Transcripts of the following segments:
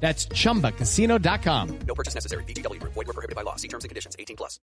That's ChumbaCasino.com. No purchase necessary. VGW. Void were prohibited by law. See terms and conditions. 18 plus.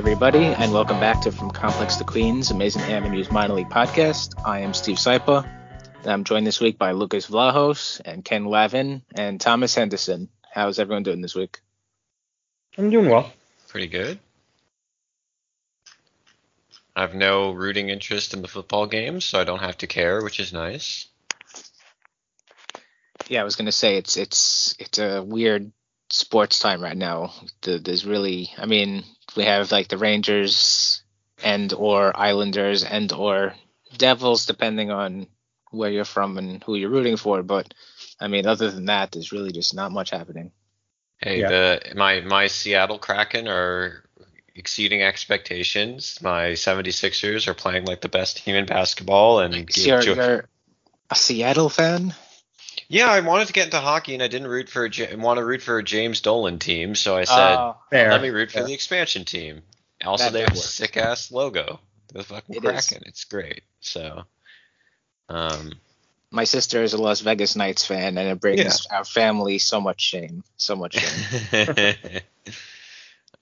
everybody, and welcome back to From Complex to Queens, Amazin' Avenue's Minor League Podcast. I am Steve Sypa. I'm joined this week by Lucas Vlahos and Ken Lavin and Thomas Henderson. How's everyone doing this week? I'm doing well. Pretty good. I have no rooting interest in the football games, so I don't have to care, which is nice. Yeah, I was gonna say it's it's it's a weird sports time right now. The, there's really, I mean, we have like the Rangers and or Islanders and or Devils, depending on where you're from and who you're rooting for. But I mean, other than that, there's really just not much happening. Hey, Yeah. the my my Seattle Kraken are exceeding expectations. My 76ers are playing like the best team in basketball and give You're, Jo- you're a Seattle fan? Yeah, I wanted to get into hockey and I didn't root for a want to root for a James Dolan team, so I said, oh. Fair. let me root for the expansion team. Also, That they have a sick ass logo. The fucking It is. Kraken. It's great. So, um, my sister is a Las Vegas Knights fan, and it brings our family so much shame. So much shame.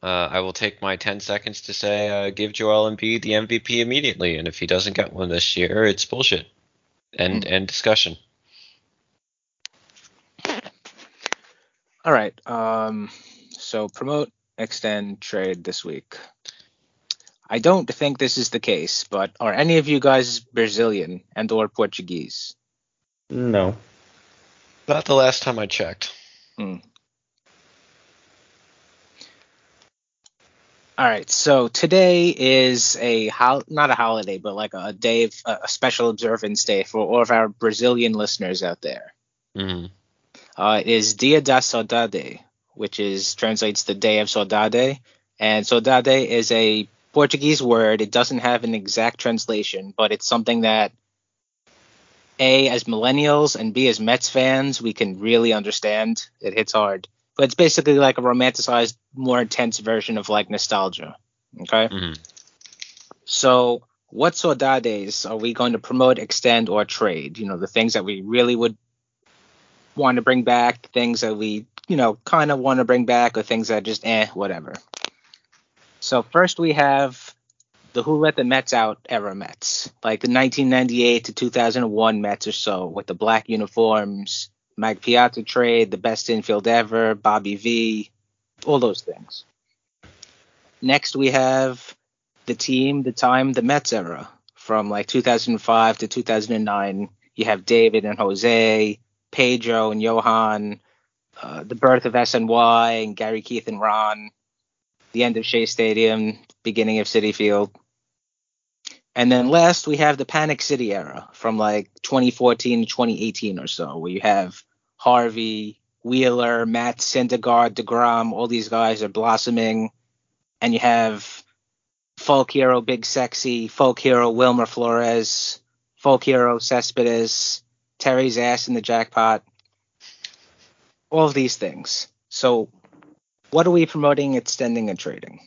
uh, I will take my 10 seconds to say, uh, give Joel Embiid the MVP immediately, and if he doesn't get one this year, it's bullshit. End end discussion. All right. Um, so promote, extend, trade this week. I don't think this is the case, but are any of you guys Brazilian and or Portuguese? No. Not the last time I checked. All right. So today is a hol- not a holiday, but like a day of a special observance day for all of our Brazilian listeners out there. Mhm. Uh, it is Dia da Saudade, which is translates the Day of Saudade, and Saudade is a Portuguese word. It doesn't have an exact translation, but it's something that a as millennials and b as Mets fans we can really understand. It hits hard, but it's basically like a romanticized, more intense version of like nostalgia. Okay. Mhm. So, what saudades are we going to promote, extend, or trade? You know, the things that we really would want to bring back, things that we, you know, kind of want to bring back, or things that just eh, whatever. So, first we have the Who Let the Mets Out era Mets, like the 1998 to 2001 Mets or so, with the black uniforms, Mike Piazza trade, the best infield ever, Bobby V, all those things. Next, we have the team, the time, the Mets era from like 2005 to 2009. You have David and Jose, Pedro and Johan, uh, the birth of SNY and Gary Keith and Ron, the end of Shea Stadium, beginning of Citi Field. And then last, we have the Panic City era from like 2014 to 2018 or so, where you have Harvey, Wheeler, Matz Syndergaard, DeGrom, all these guys are blossoming. And you have folk hero Big Sexy, folk hero Wilmer Flores, folk hero Cespedes, Terry's ass in the jackpot, all of these things. So, what are we promoting, extending, and trading?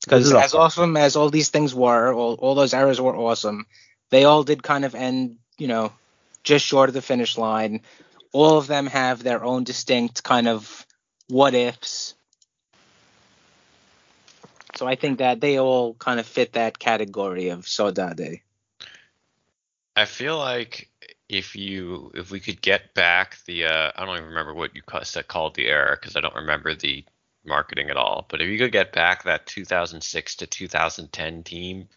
Because as awesome. awesome as all these things were, all, all those eras were awesome, they all did kind of end, you know, just short of the finish line. All of them have their own distinct kind of what ifs. So I think that they all kind of fit that category of Saudade. I feel like if you if we could get back the uh, I don't even remember what you called the era because I don't remember the marketing at all. But if you could get back that 2006 to 2010 team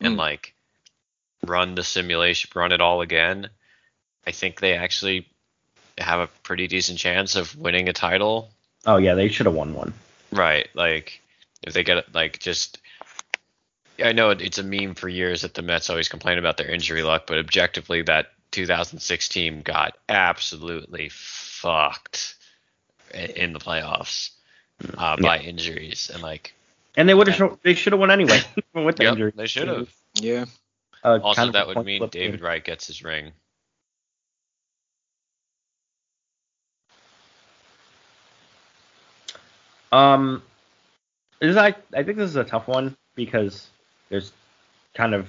and Mm. like run the simulation, run it all again, I think they actually have a pretty decent chance of winning a title. Oh yeah, they should have won one. Right, like if they get like just. I know it's a meme for years that the Mets always complain about their injury luck, but objectively, that 2006 team got absolutely fucked in the playoffs uh, by injuries, and like And they would have. They should have won anyway. with the Yep, injury. they should have. Yeah. Uh, Also, kind of that would mean David game. Wright gets his ring. Um, this is, I I think this is a tough one because there's kind of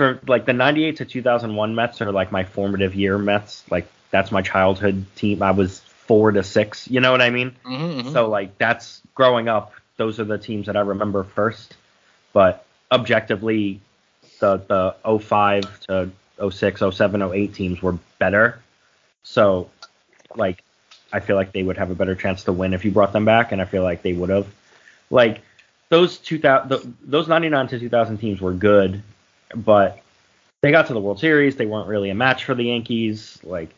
for like the 98 to 2001 Mets are like my formative year Mets. Like that's my childhood team. I was four to six. You know what I mean? Mm-hmm, So like that's growing up. Those are the teams that I remember first. But objectively, the the 05 to 06, 07, 08 teams were better. So like I feel like they would have a better chance to win if you brought them back, and I feel like they would have. Like those 2000, th- those 99 to 2000 teams were good, but they got to the World Series. They weren't really a match for the Yankees. Like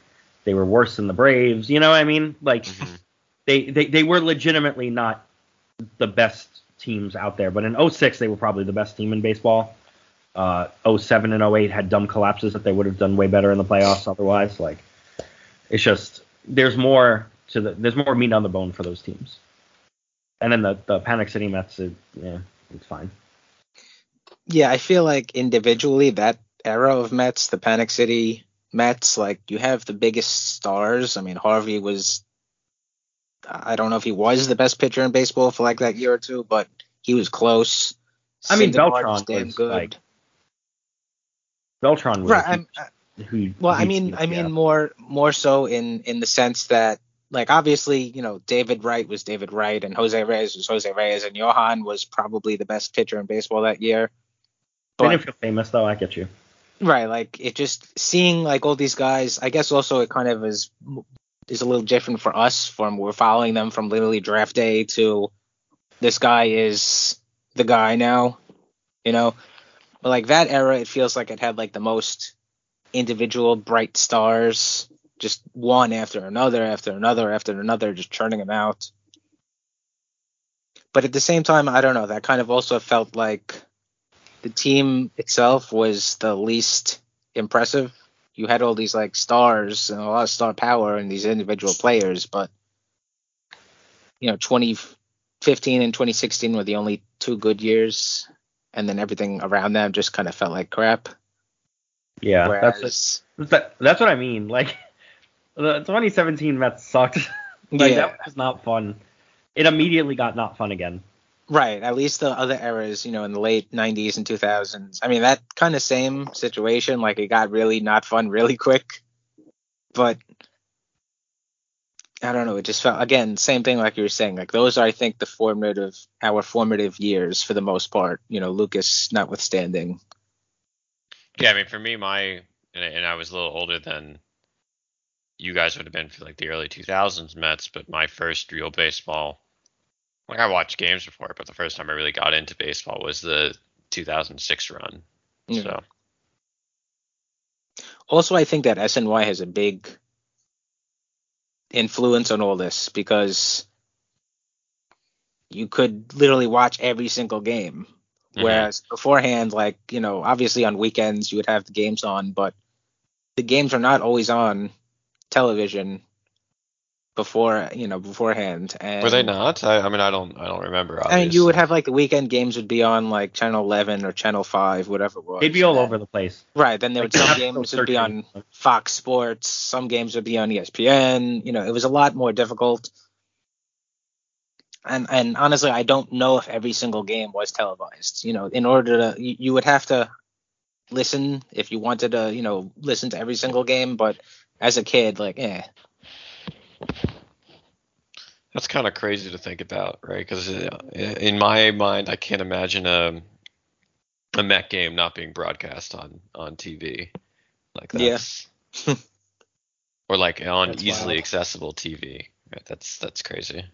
they were worse than the Braves. You know what I mean? Like Mhm. they, they they were legitimately not the best teams out there. But in 06, they were probably the best team in baseball. Uh, 07 and 08 had dumb collapses that they would have done way better in the playoffs otherwise. Like it's just there's more to the there's more meat on the bone for those teams. And then the the Panic City Mets, it, yeah, it's fine. Yeah, I feel like individually that era of Mets, the Panic City Mets, like you have the biggest stars. I mean, Harvey was, I don't know if he was the best pitcher in baseball for like that year or two, but he was close. I mean, Syndergaard Beltran damn was, like, Beltran was right. a I'm, huge- who- well, I mean, I mean yeah. more more so in in the sense that like obviously you know David Wright was David Wright and Jose Reyes was Jose Reyes and Johan was probably the best pitcher in baseball that year. But didn't feel famous though. I get you. Right, like it just seeing like all these guys. I guess also it kind of is is a little different for us. From we're following them from literally draft day to this guy is the guy now, you know. But like that era, it feels like it had like the most individual bright stars, just one after another, after another, after another, just churning them out. But at the same time, I don't know. That kind of also felt like the team itself was the least impressive. You had all these like stars and a lot of star power in these individual players, but you know, 2015 and 2016 were the only two good years, and then everything around them just kind of felt like crap. Yeah, Whereas, that's that, that's what I mean. Like the 2017 Mets sucked. like yeah, that was not fun. It immediately got not fun again. Right. At least the other eras, you know, in the late 90s and 2000s. I mean, that kind of same situation. Like it got really not fun really quick, but I don't know. It just felt again same thing like you were saying. Like those are, I think, the formative our formative years for the most part. You know, Lucas notwithstanding. Yeah, I mean, for me, my and, I was a little older than you guys would have been for like the early 2000s Mets, but my first real baseball, like I watched games before, but the first time I really got into baseball was the 2006 run. So Also, I think that SNY has a big influence on all this because you could literally watch every single game. Mhm. Whereas beforehand, like, you know, obviously on weekends you would have the games on, but the games are not always on television before, you know, beforehand. And were they not? I, I mean, I don't, I don't remember. I mean, you would have like the weekend games would be on like channel 11 or channel 5, whatever it was. They'd be all And- over the place. Right. Then there Like, would some games would be on Fox Sports, some games would be on ESPN. You know, it was a lot more difficult. And and honestly, I don't know if every single game was televised. You know, in order to, you, you would have to listen if you wanted to, you know, listen to every single game. But as a kid, like, eh, That's kind of crazy to think about, right? Because uh, in my mind, I can't imagine a a Met game not being broadcast on on TV. Like Yeah. that's or like on That's easily wild. accessible TV. Right? That's that's crazy.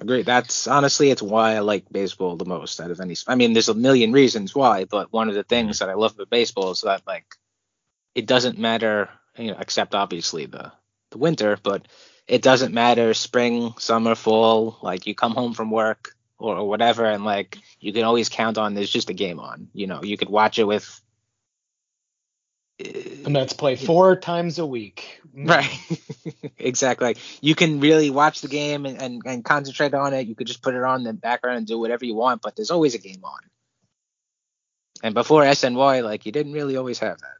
agree. That's honestly, it's why I like baseball the most out of any. I mean, there's a million reasons why, but one of the things mm-hmm. that I love about baseball is that like it doesn't matter, you know, except obviously the the winter, but it doesn't matter spring, summer, fall. Like you come home from work or, or whatever, and like you can always count on there's just a game on. You know, you could watch it with. Uh, the Mets play four times a week. Right. exactly. Like you can really watch the game and, and, and concentrate on it. You could just put it on in the background and do whatever you want, but there's always a game on. And before SNY, like you didn't really always have that.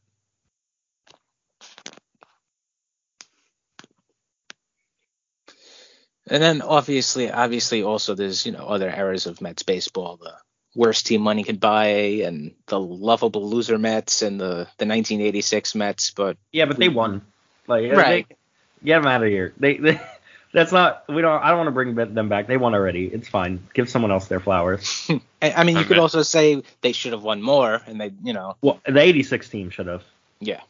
And then obviously, obviously, also there's you know other eras of Mets baseball, the worst team money could buy, and the lovable loser Mets, and the the 1986 Mets. But Yeah, but they won. Like Right. they, get them out of here. They, they that's not we don't. I don't want to bring them back. They won already. It's fine. Give someone else their flowers. I I mean, you I could also say they should have won more, and they, you know, Well, the '86 team should have. yeah,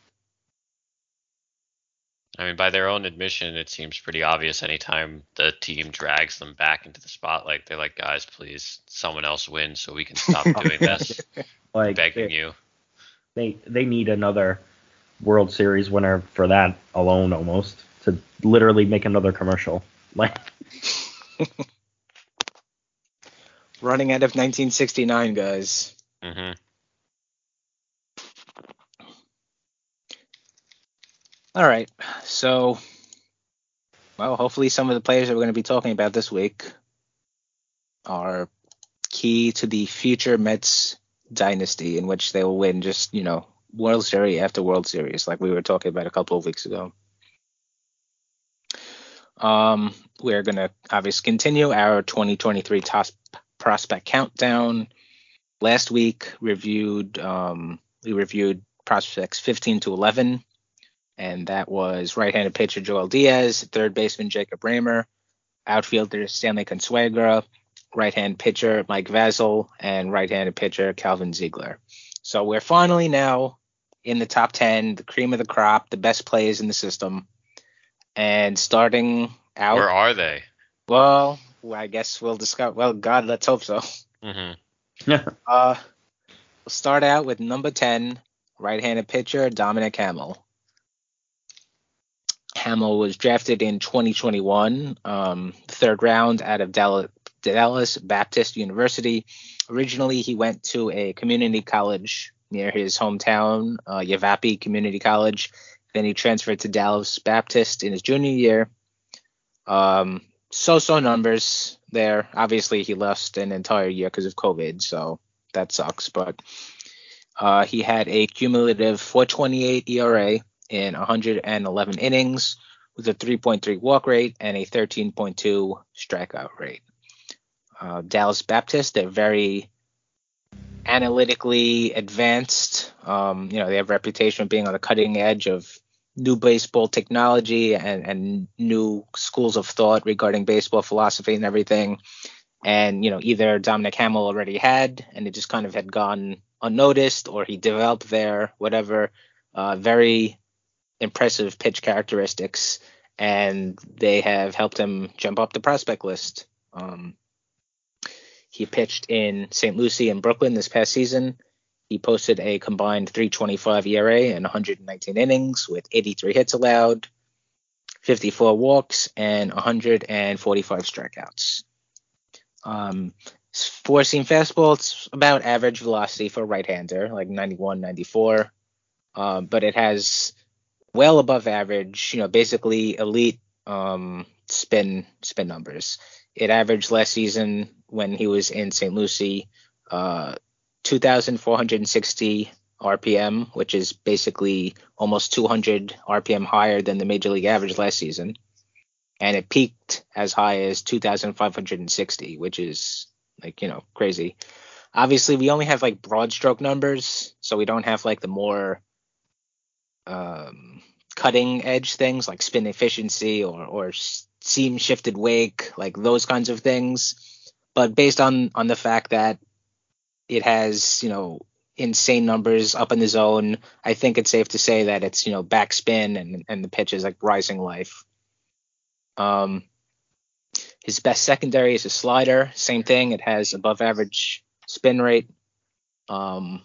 I mean, by their own admission, it seems pretty obvious. Anytime the team drags them back into the spotlight, they're like, "Guys, please, someone else win so we can stop doing this." Like Begging you. they they need another World Series winner for that alone, almost to literally make another commercial. Like running out of 1969 guys. hmm All right, so, well, hopefully some of the players that we're going to be talking about this week are key to the future Mets dynasty, in which they will win just you know World Series after World Series, like we were talking about a couple of weeks ago. Um, we're going to obviously continue our 2023 top prospect countdown. Last week reviewed um, we reviewed prospects 15 to 11, and that was right-handed pitcher Joel Diaz, third baseman Jacob Reimer, outfielder Stanley Consuegra, right-hand pitcher Mike Vasil, and right-handed pitcher Calvin Ziegler. So we're finally now in the top 10, the cream of the crop, the best players in the system. And starting out, Where are they? well, I guess we'll discuss. Well, God, let's hope so. hmm Uh, we'll start out with number 10, right-handed pitcher Dominic Hamel. Hamel was drafted in 2021, um, third round out of Dallas, Dallas Baptist University. Originally, he went to a community college near his hometown, uh, Yavapai Community College. Then he transferred to Dallas Baptist in his junior year. Um, so-so numbers there. Obviously, he lost an entire year because of COVID, so that sucks. But uh, he had a cumulative 4.28 ERA in 111 innings with a 3.3 walk rate and a 13.2 strikeout rate. Uh, Dallas Baptist, they're very analytically advanced. Um, you know, they have a reputation of being on the cutting edge of new baseball technology and, and new schools of thought regarding baseball philosophy and everything. And, you know, either Dominic Hamel already had and it just kind of had gone unnoticed or he developed there, whatever. Uh, very impressive pitch characteristics, and they have helped him jump up the prospect list. Um, he pitched in St. Lucie and Brooklyn this past season. He posted a combined 325 ERA and 119 innings with 83 hits allowed, 54 walks, and 145 strikeouts. Um, four seam fastball, it's about average velocity for a right hander, like 91, 94. Um, but it has well above average, you know, basically elite um, spin spin numbers. It averaged last season when he was in St. Lucie, uh, 2,460 RPM, which is basically almost 200 RPM higher than the major league average last season. And it peaked as high as 2,560, which is like, you know, crazy. Obviously, we only have like broad stroke numbers, so we don't have like the more um, cutting edge things like spin efficiency or, or seam shifted wake, like those kinds of things. But based on on the fact that it has, you know, insane numbers up in the zone, I think it's safe to say that it's, you know, backspin and and the pitch is like rising life. Um, his best secondary is a slider. Same thing. It has above average spin rate. Um,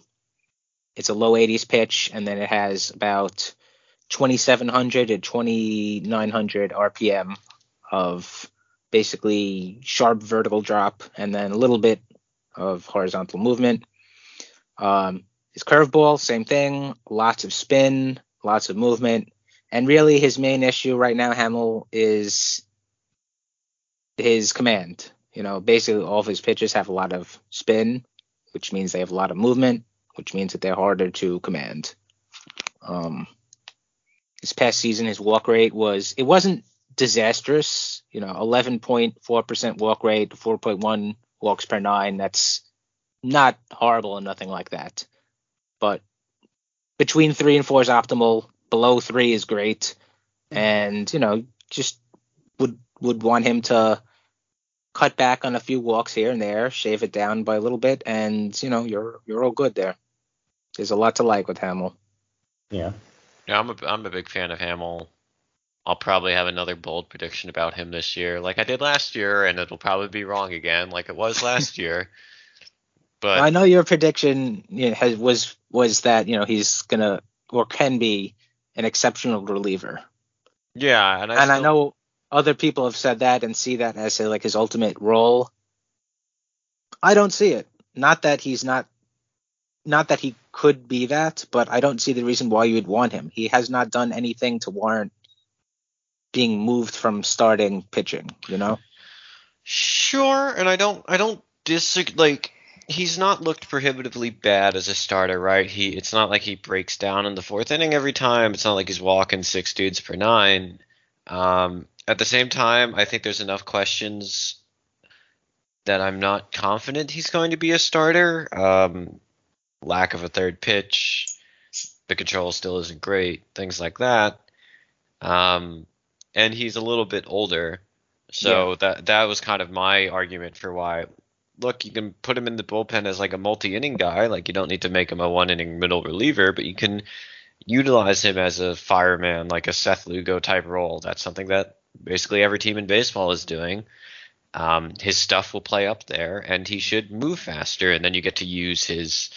it's a low 80s pitch, and then it has about 2700 to 2900 RPM of basically sharp vertical drop and then a little bit of horizontal movement. Um, his curveball, same thing, lots of spin, lots of movement, and really his main issue right now, Hamel, is his command. You know, basically all of his pitches have a lot of spin, which means they have a lot of movement, which means that they're harder to command. Um, this past season, his walk rate was it wasn't disastrous. You know, 11.4% walk rate, 4.1 walks per nine. That's not horrible and nothing like that. But between three and four is optimal. Below three is great, and you know, just would would want him to cut back on a few walks here and there, shave it down by a little bit, and you know, you're you're all good there. There's a lot to like with Hamel. Yeah. Yeah, I'm a I'm a big fan of Hamel. I'll probably have another bold prediction about him this year, like I did last year, and it'll probably be wrong again, like it was last year. But I know your prediction you know, has, was was that you know he's gonna or can be an exceptional reliever, yeah, and I, and I know other people have said that and see that as like his ultimate role. I don't see it. Not that he's not, not that he could be that, but I don't see the reason why you would want him. He has not done anything to warrant being moved from starting pitching. You know. Sure, and I don't I don't disagree. Like he's not looked prohibitively bad as a starter, right? He it's not like he breaks down in the fourth inning every time. It's not like he's walking six dudes per nine. Um, at the same time, I think there's enough questions that I'm not confident he's going to be a starter. Um, lack of a third pitch, the control still isn't great, things like that. Um, and he's a little bit older, so that that was kind of my argument for why. Look, you can put him in the bullpen as like a multi-inning guy. Like you don't need to make him a one-inning middle reliever, but you can utilize him as a fireman, like a Seth Lugo type role. That's something that basically every team in baseball is doing. Um, his stuff will play up there, and he should move faster. And then you get to use his,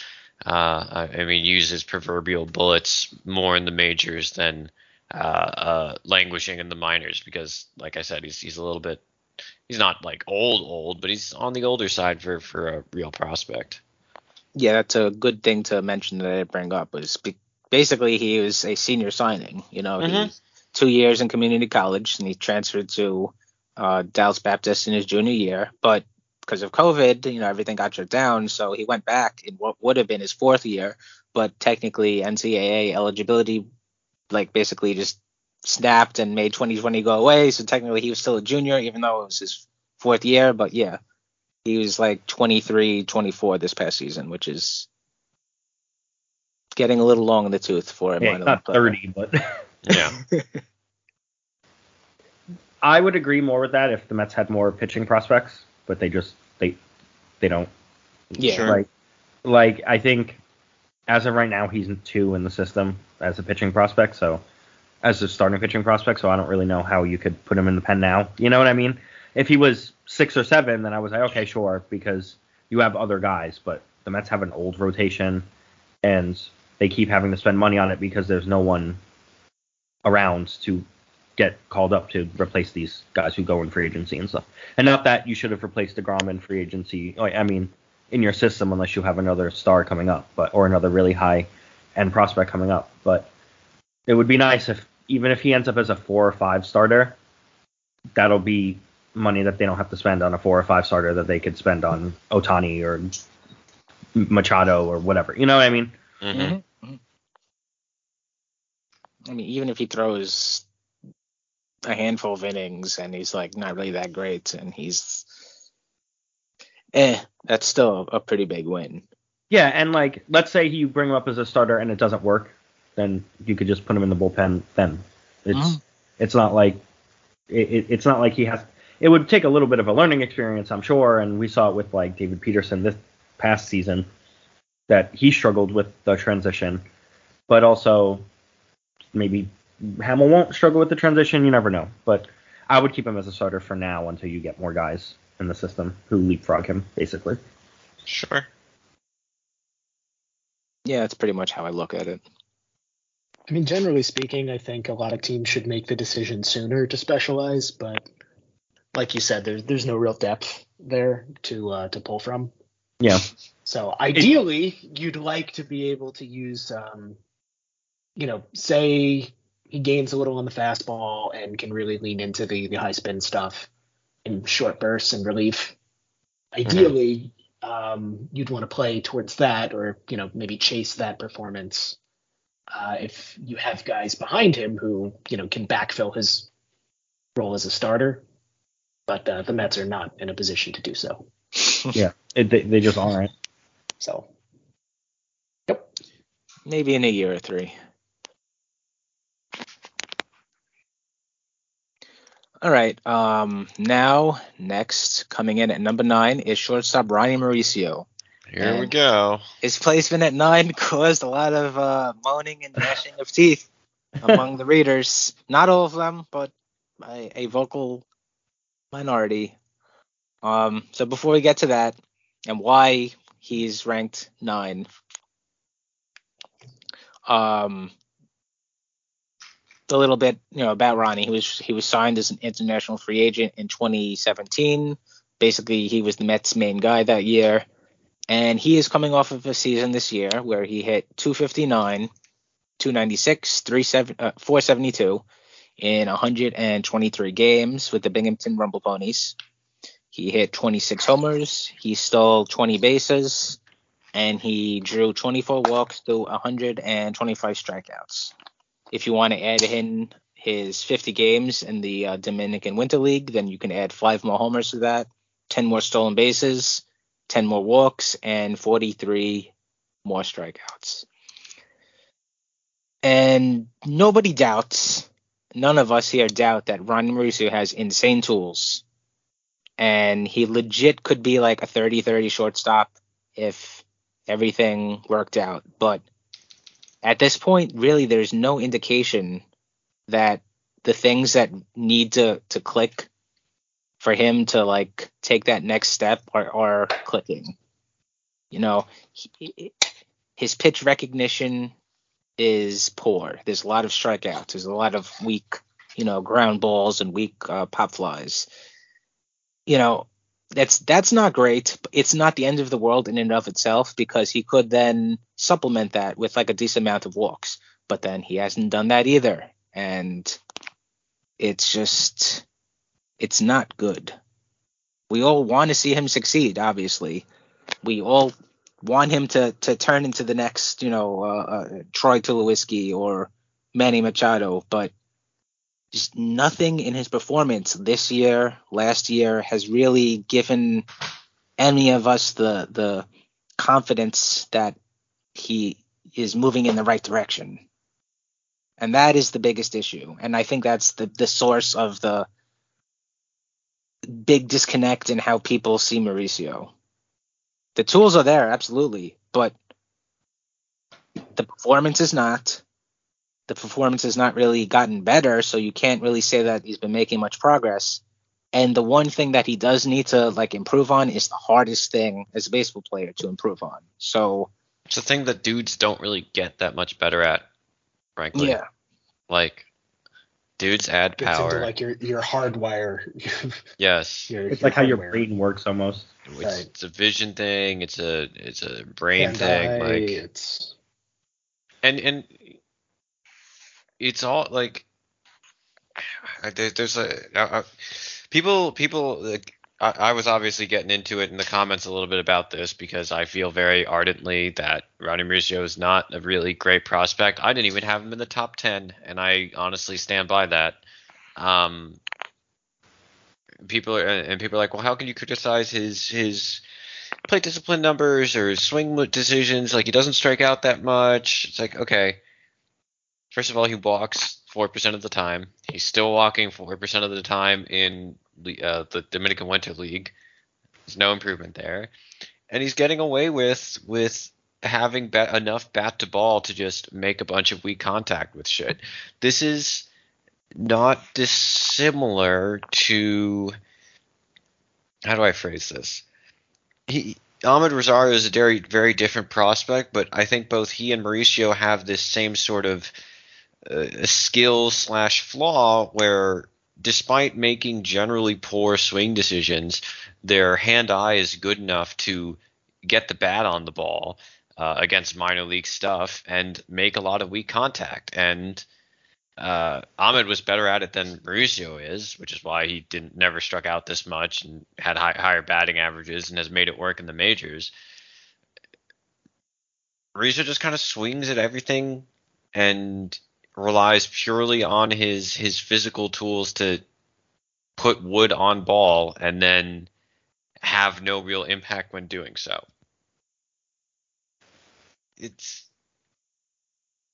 uh, I mean, uses proverbial bullets more in the majors than uh, uh, languishing in the minors. Because, like I said, he's he's a little bit, he's not like old old, but he's on the older side for for a real prospect. Yeah, that's a good thing to mention that I bring up. Was be- basically he was a senior signing. You know, he Mhm. two years in community college, and he transferred to uh, Dallas Baptist in his junior year. But because of COVID, you know, everything got shut down, so he went back in what would have been his fourth year. But technically, NCAA eligibility, like basically just snapped and made 2020 go away. So technically, he was still a junior, even though it was his fourth year. But yeah, he was like 23, 24 this past season, which is getting a little long in the tooth for a Yeah, minor he's not player. 30, but Yeah. I would agree more with that if the Mets had more pitching prospects, but they just they they don't. Yeah. Sure. Like like I think as of right now he's two in the system as a pitching prospect, so as a starting pitching prospect, so I don't really know how you could put him in the pen now. You know what I mean? If he was six or seven, then I was like, okay, sure, because you have other guys, but the Mets have an old rotation, and they keep having to spend money on it because there's no one around to get called up to replace these guys who go in free agency and stuff. And not that you should have replaced Degrom in free agency. I mean, in your system unless you have another star coming up, but or another really high end prospect coming up. But it would be nice if even if he ends up as a four or five starter, that'll be money that they don't have to spend on a four or five starter that they could spend on Ohtani or Machado or whatever. You know what I mean? Mm-hmm. I mean, even if he throws a handful of innings and he's like not really that great and he's eh, that's still a pretty big win. Yeah, and like let's say you bring him up as a starter and it doesn't work, then you could just put him in the bullpen. Then it's Mhm. it's not like it, it's not like he has. It would take a little bit of a learning experience, I'm sure, and we saw it with like David Peterson this past season that he struggled with the transition, but also maybe Hamel won't struggle with the transition. You never know, but I would keep him as a starter for now until you get more guys in the system who leapfrog him, basically. Sure. Yeah, that's pretty much how I look at it. I mean, generally speaking, I think a lot of teams should make the decision sooner to specialize, but like you said, there's there's no real depth there to uh, to pull from. Yeah. So ideally, you'd like to be able to use, um, you know, say he gains a little on the fastball and can really lean into the the high spin stuff in short bursts and relief. Ideally, um, you'd want to play towards that, or you know, maybe chase that performance. Uh, if you have guys behind him who you know can backfill his role as a starter, but uh, the Mets are not in a position to do so. Yeah, it, they, they just aren't. So yep. Maybe in a year or three. All right. Um, now, next, coming in at number nine is shortstop Ronnie Mauricio. Here we go. His placement at nine caused a lot of uh, moaning and gnashing of teeth among the readers. Not all of them, but a, a vocal minority. Um, so before we get to that and why he's ranked nine, um, a little bit, you know, about Ronnie. He was he was signed as an international free agent in 2017. Basically, he was the Mets' main guy that year, and he is coming off of a season this year where he hit 259, 296, 37, uh, 472 in 123 games with the Binghamton Rumble Ponies. He hit 26 homers, he stole 20 bases, and he drew 24 walks to 125 strikeouts. If you want to add in his 50 games in the uh, Dominican Winter League, then you can add five more homers to that, 10 more stolen bases, 10 more walks, and 43 more strikeouts. And nobody doubts, none of us here doubt that Ron Mauricio has insane tools. And he legit could be like a 30 30 shortstop if everything worked out. But at this point, really, there's no indication that the things that need to, to click for him to like take that next step are, are clicking. You know, he, his pitch recognition is poor. There's a lot of strikeouts. There's a lot of weak, you know, ground balls and weak uh, pop flies. You know, that's that's not great. It's not the end of the world in and of itself because he could then supplement that with like a decent amount of walks. But then he hasn't done that either, and it's just it's not good. We all want to see him succeed, obviously. We all want him to to turn into the next, you know, uh, uh, Troy Tulowitzki or Manny Machado, but just nothing in his performance this year, last year, has really given any of us the the confidence that he is moving in the right direction. And that is the biggest issue. And I think that's the, the source of the big disconnect in how people see Mauricio. The tools are there, absolutely, but the performance is not. The performance has not really gotten better, so you can't really say that he's been making much progress. And the one thing that he does need to like improve on is the hardest thing as a baseball player to improve on. So It's a thing that dudes don't really get that much better at, frankly. yeah, Like, dudes add Gets power. into like your your hardwire. yes. your, It's your like how your brain works almost. It's, Right. it's a vision thing. It's a it's a brain Bandai, thing. Like it's and and it's all like there, there's a uh, people people like, I, I was obviously getting into it in the comments a little bit about this because I feel very ardently that Ronnie Mauricio is not a really great prospect. I didn't even have him in the top ten, and I honestly stand by that. Um, people are, and people are like, well, how can you criticize his his plate discipline numbers or swing decisions? Like he doesn't strike out that much. It's like okay. First of all, he walks four percent of the time. He's still walking four percent of the time in the, uh, the Dominican Winter League. There's no improvement there, and he's getting away with with having bat, enough bat to ball to just make a bunch of weak contact with shit. This is not dissimilar to how do I phrase this? He Amed Rosario is a very very different prospect, but I think both he and Mauricio have this same sort of skill slash flaw where despite making generally poor swing decisions, their hand eye is good enough to get the bat on the ball uh, against minor league stuff and make a lot of weak contact. And uh, Amed was better at it than Mauricio is, which is why he didn't never struck out this much and had high, higher batting averages and has made it work in the majors. Mauricio just kind of swings at everything and relies purely on his his physical tools to put wood on ball and then have no real impact when doing so. It's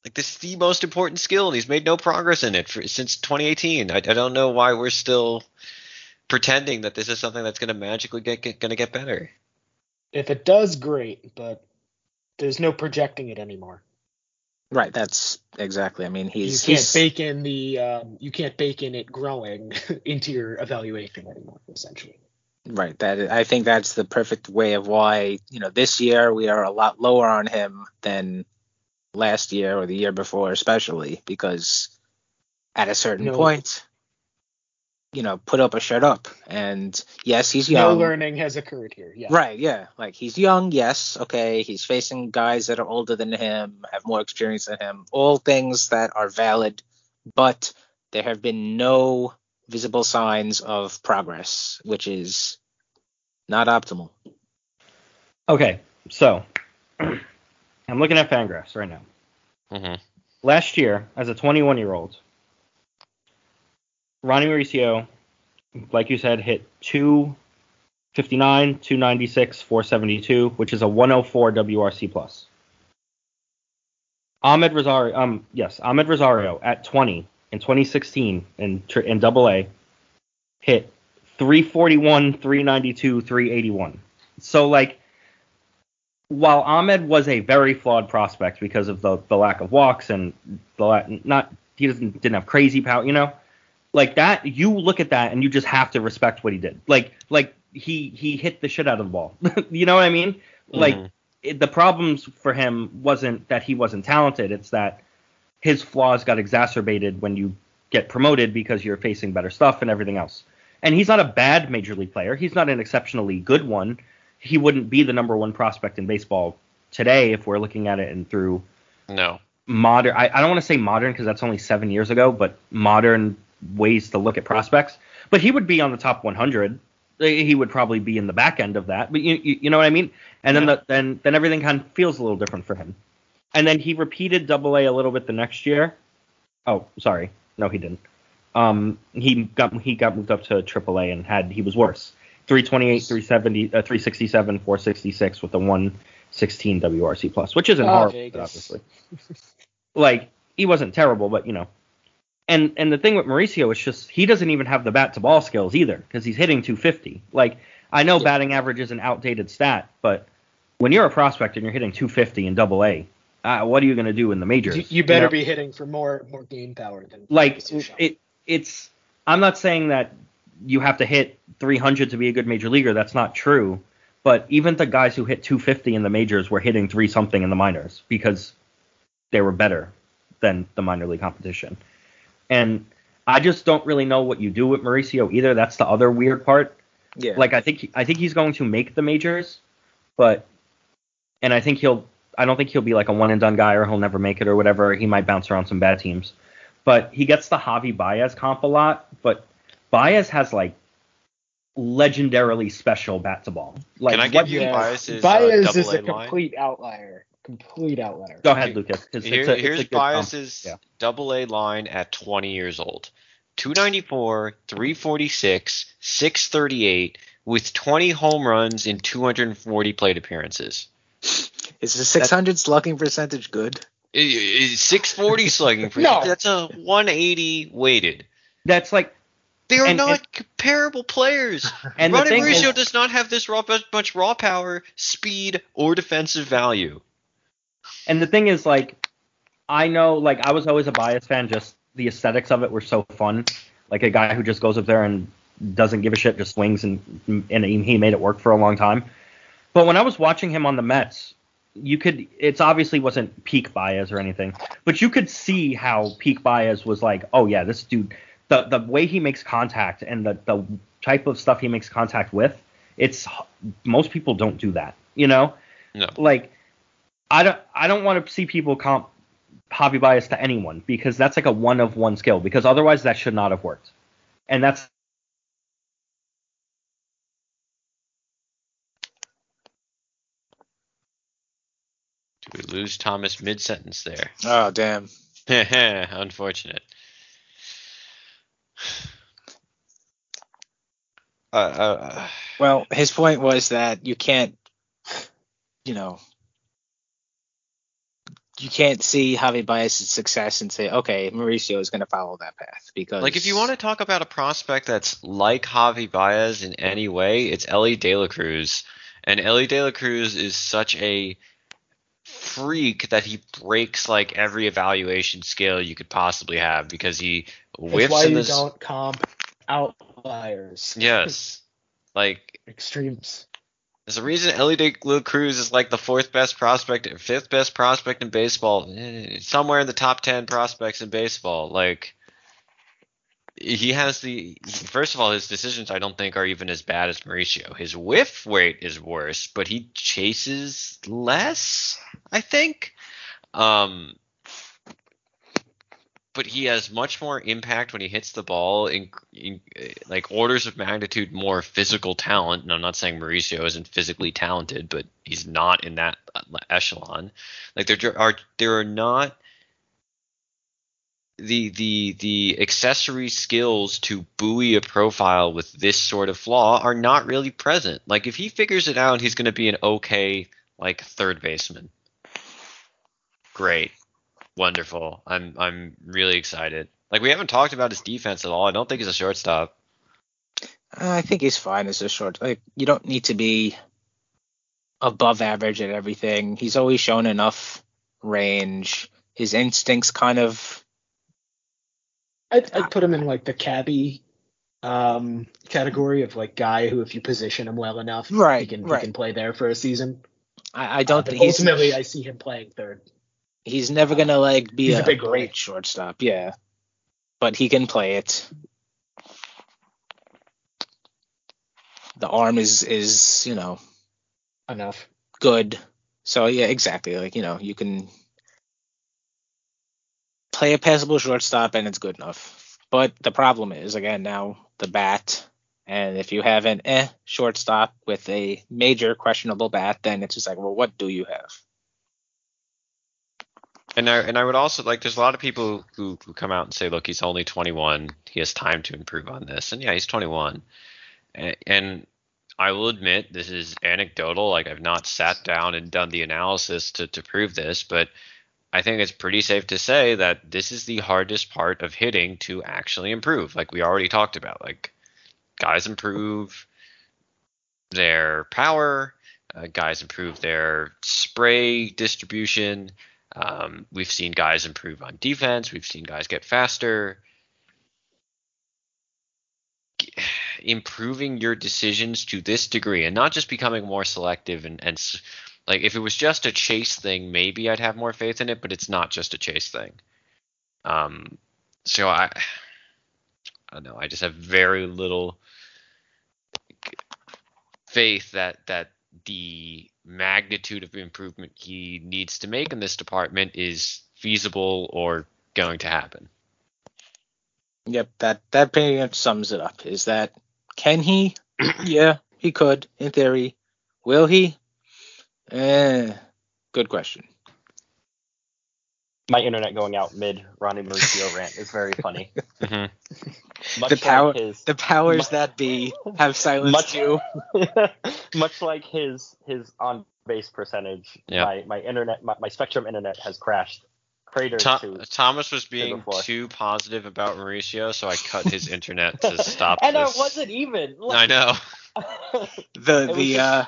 like this is the most important skill, and he's made no progress in it for, since 2018. I, I don't know why we're still pretending that this is something that's going to magically get, get going to get better. if it does, great, but there's no projecting it anymore. Right. That's exactly. I mean, he's you can't he's bake in the um, you can't bake in it growing into your evaluation anymore. Essentially, right. That I think that's the perfect way of why you know this year we are a lot lower on him than last year or the year before, especially because at a certain No. point, you know, put up or shut up. And yes, he's young. no learning has occurred here. Yeah, Right, yeah. Like he's young, yes, okay. He's facing guys that are older than him, have more experience than him. All things that are valid, but there have been no visible signs of progress, which is not optimal. Okay, so I'm looking at Fangraphs right now. Mm-hmm. Last year, as a 21 year old, Ronnie Mauricio, like you said, hit 259, 296, 472, which is a 104 WRC plus. Amed Rosario, um, yes, Amed Rosario at 20 in 2016 in in Double A hit 341, 392, 381. So like while Amed was a very flawed prospect because of the, the lack of walks and the la- not he doesn't didn't have crazy power, you know, like that you look at that and you just have to respect what he did. Like like he he hit the shit out of the ball. you know what I mean? Like Mhm. it, the problems for him wasn't that he wasn't talented. It's that his flaws got exacerbated when you get promoted because you're facing better stuff and everything else. And he's not a bad major league player. He's not an exceptionally good one. He wouldn't be the number one prospect in baseball today if we're looking at it and through No. modern. I, I don't want to say modern because that's only seven years ago, but modern ways to look at prospects. But he would be on the top 100. He would probably be in the back end of that. But you, you, you know what I mean? And then the, then then everything kind of feels a little different for him. And then he repeated Double A a little bit the next year. Oh, sorry, no, he didn't. Um, he got he got moved up to Triple A and had he was worse. 328, 370, uh, 367, 466 with the 116 WRC plus, which isn't Ah, horrible, obviously. like he wasn't terrible, but you know. And and the thing with Mauricio is just he doesn't even have the bat to ball skills either because he's hitting 250. Like I know batting average is an outdated stat, but when you're a prospect and you're hitting 250 in Double A, uh, what are you going to do in the majors? You, you better know? be hitting for more more game power than like it. It's. I'm not saying that you have to hit 300 to be a good major leaguer. That's not true. But even the guys who hit 250 in the majors were hitting three something in the minors because they were better than the minor league competition. And I just don't really know what you do with Mauricio either. That's the other weird part. Yeah. Like I think I think he's going to make the majors, but and I think he'll I don't think he'll be like a one and done guy or he'll never make it or whatever. He might bounce around some bad teams. But he gets the Javi Baez comp a lot, but Baez has like legendarily special bat to ball. Like Can I give what- you Yeah. Baez's, Baez uh, is a A line? complete outlier. Complete outlier. Go ahead, Lucas. 'cause Here, it's a- it's a here's good comp. Baez's Yeah. double A line at 20 years old 294, 346, 638, with 20 home runs in 240 plate appearances. Is the 600 slugging percentage good? I- I- 640 slugging percentage. No. That's a 180 weighted. That's like They are And- not and- comparable players. and the Ronnie Mauricio is- does not have this raw, much raw power, speed, or defensive value. And the thing is, like, I know, like, I was always a Baez fan. Just the aesthetics of it were so fun. Like a guy who just goes up there and doesn't give a shit, just swings, and and he made it work for a long time. But when I was watching him on the Mets, you could. It's obviously wasn't peak Baez or anything, but you could see how peak Baez was like, oh yeah, this dude. The the way he makes contact and the the type of stuff he makes contact with, it's most people don't do that. You know No. like I don't I don't want to see people comp Javi Baez to anyone because that's like a one of one skill because otherwise that should not have worked. And that's Do we lose Thomas mid sentence there? Oh damn. Unfortunate. Uh, uh, Well, his point was that you can't, you know, you can't see Javi Baez's success and say, okay, Mauricio is going to follow that path because, like if you want to talk about a prospect that's like Javi Baez in any way, it's Elly De La Cruz, and Elly De La Cruz is such a freak that he breaks like every evaluation scale you could possibly have because he That's whiffs why in you this. don't comp outliers. Yes, like Extremes. There's a reason Elly La Cruz is like the fourth best prospect, fifth best prospect in baseball, eh, somewhere in the top ten prospects in baseball. Like he has the first of all, his decisions I don't think are even as bad as Mauricio. His whiff rate is worse, but he chases less. I think. Um, but he has much more impact when he hits the ball in, in like orders of magnitude more physical talent. And I'm not saying Mauricio isn't physically talented, but he's not in that echelon. Like there are there are not the the the accessory skills to buoy a profile with this sort of flaw are not really present. Like if he figures it out, he's going to be an okay like third baseman. Great wonderful. I'm I'm really excited. Like we haven't talked about his defense at all. I don't think he's a shortstop. I think he's fine as a short. Like you don't need to be above average at everything. He's always shown enough range. His instincts kind of I'd, I'd put him in like the cabbie um, category of like guy who, if you position him well enough, right, he can right. he can play there for a season. I, I don't Uh, but think he's ultimately, I see him playing third. He's never gonna like be He's a a, big great shortstop. Yeah, but he can play it. The arm is is you know Enough. good. So yeah, exactly. Like you know you can play a passable shortstop and it's good enough. But the problem is again now the bat. And if you have an eh shortstop with a major questionable bat, then it's just like, well, what do you have? And I and I would also like there's a lot of people who, who come out and say, look, he's only 21. He has time to improve on this. And yeah, he's 21. And, and I will admit this is anecdotal. Like I've not sat down and done the analysis to, to prove this, but I think it's pretty safe to say that this is the hardest part of hitting to actually improve. Like we already talked about. Like guys improve their power, uh, guys improve their spray distribution, Um, we've seen guys improve on defense. We've seen guys get faster. Improving your decisions to this degree, and not just becoming more selective and, and like if it was just a chase thing, maybe I'd have more faith in it. But it's not just a chase thing. Um, so I, I don't know. I just have very little faith that that the magnitude of improvement he needs to make in this department is feasible or going to happen. Yep, that that pretty much sums it up. Is that can he? yeah, he could in theory. Will he? Eh, good question. My internet going out mid Ronnie Mauricio rant is very funny. Mhm. Much The power- like his, The powers Much- that be have silenced Much- you. much like his his on base percentage. Yeah. My my internet my, my Spectrum internet has crashed. Crater Tho- to Thomas was being floor. too positive about Mauricio, so I cut his internet to stop and this. I wasn't even. I know. The It was the just- uh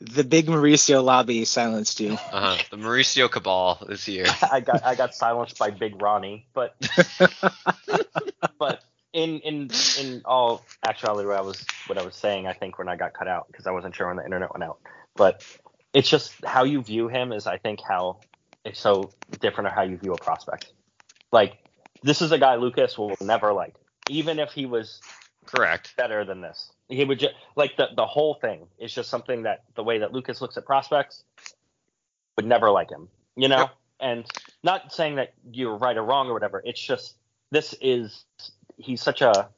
the big Mauricio lobby silenced you. Uh-huh. The Mauricio cabal is here. I got I got silenced by Big Ronnie, but but in in in all actuality, what I was what I was saying, I think when I got cut out because I wasn't sure when the internet went out, but it's just how you view him is I think how it's so different or how you view a prospect. Like this is a guy Lucas will never like, even if he was Correct. better than this. He would just like the the whole thing is just something that the way that Lucas looks at prospects would never like him, you know. Yep. And not saying that you're right or wrong or whatever. It's just this is he's such a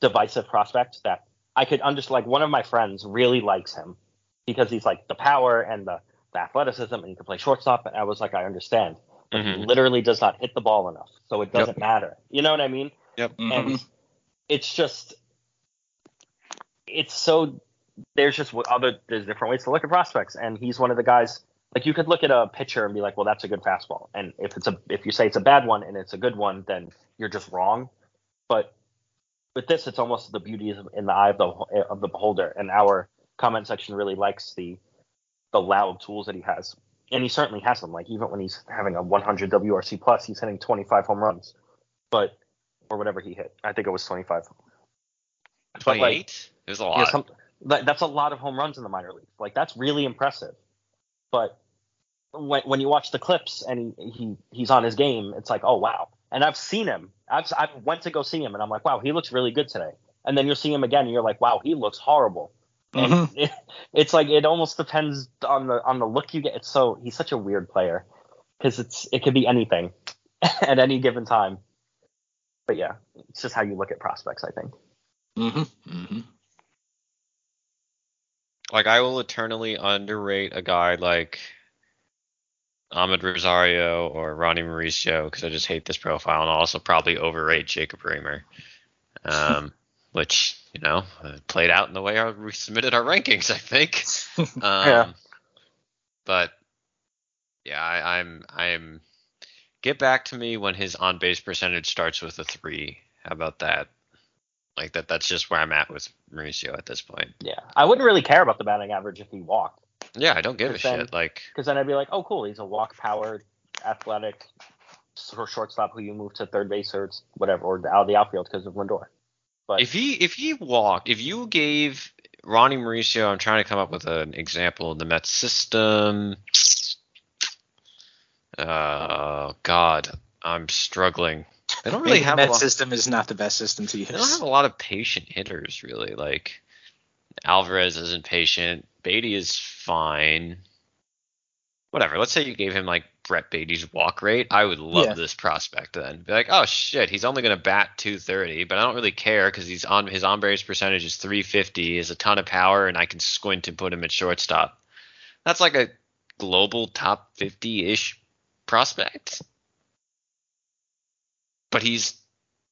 divisive prospect that I could understand. Like one of my friends really likes him because he's like the power and the, the athleticism, and he can play shortstop. And I was like, I understand. But he Mhm. literally does not hit the ball enough, so it doesn't matter. You know what I mean? Yep. and it's just it's so there's just other there's different ways to look at prospects. And he's one of the guys like you could look at a pitcher and be like well that's a good fastball. And if it's a if you say it's a bad one and it's a good one then you're just wrong. But with this it's almost the beauty is in the eye of the of the beholder. And our comment section really likes the the loud tools that he has. And he certainly has them. Like even when he's having a 100 WRC plus he's hitting 25 home runs. But or whatever he hit. I think it was 25 But, like, 28? There's a lot. some, that, that's a lot of home runs in the minor leagues. Like that's really impressive. But when when you watch the clips and he, he he's on his game, it's like, oh wow. And I've seen him. I've I went to go see him, and I'm like, wow, he looks really good today. And then you'll see him again, and you're like, wow, he looks horrible. And Mhm. it, it's like it almost depends on the on the look you get. It's so he's such a weird player because it's it could be anything at any given time. But yeah, it's just how you look at prospects, I think. Mm-hmm. Mm-hmm. Like I will eternally underrate a guy like Amed Rosario or Ronnie Mauricio because I just hate this profile, and I'll also probably overrate Jacob Reimer, um, which you know uh, played out in the way we submitted our rankings. I think. Um, Yeah. But yeah, I, I'm I'm get back to me when his on base percentage starts with a three. How about that? Like that. That's just where I'm at with Mauricio at this point. Yeah, I wouldn't really care about the batting average if he walked. Yeah, I don't give a then- shit. Like because then I'd be like, oh, cool, he's a walk powered, athletic sort of shortstop who you move to third base or whatever, or out of the outfield because of Lindor. But if he if he walked, if you gave Ronnie Mauricio, I'm trying to come up with an example in the Mets system. Uh, God, I'm struggling. They don't really have a lot, system is not the best system to use. they don't have a lot of patient hitters really. Like Alvarez isn't patient. Baty is fine. Whatever. Let's say you gave him like Brett Baty's walk rate. I would love Yeah. this prospect then. Be like, oh shit, he's only gonna bat 230, but I don't really care because he's on his on base percentage is 350. He has a ton of power, and I can squint and put him at shortstop. That's like a global top 50 ish prospect. But he's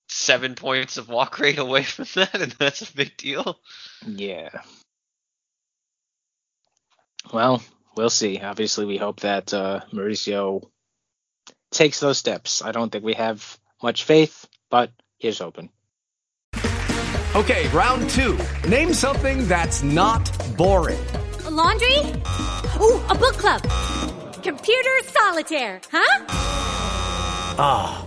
seven points of walk rate away from that, and that's a big deal. Yeah. Well, we'll see. Obviously, we hope that uh, Mauricio takes those steps. I don't think we have much faith, but here's hoping. Okay, round two. Name something that's not boring. A laundry? Ooh, a book club. Computer solitaire, huh? Ah,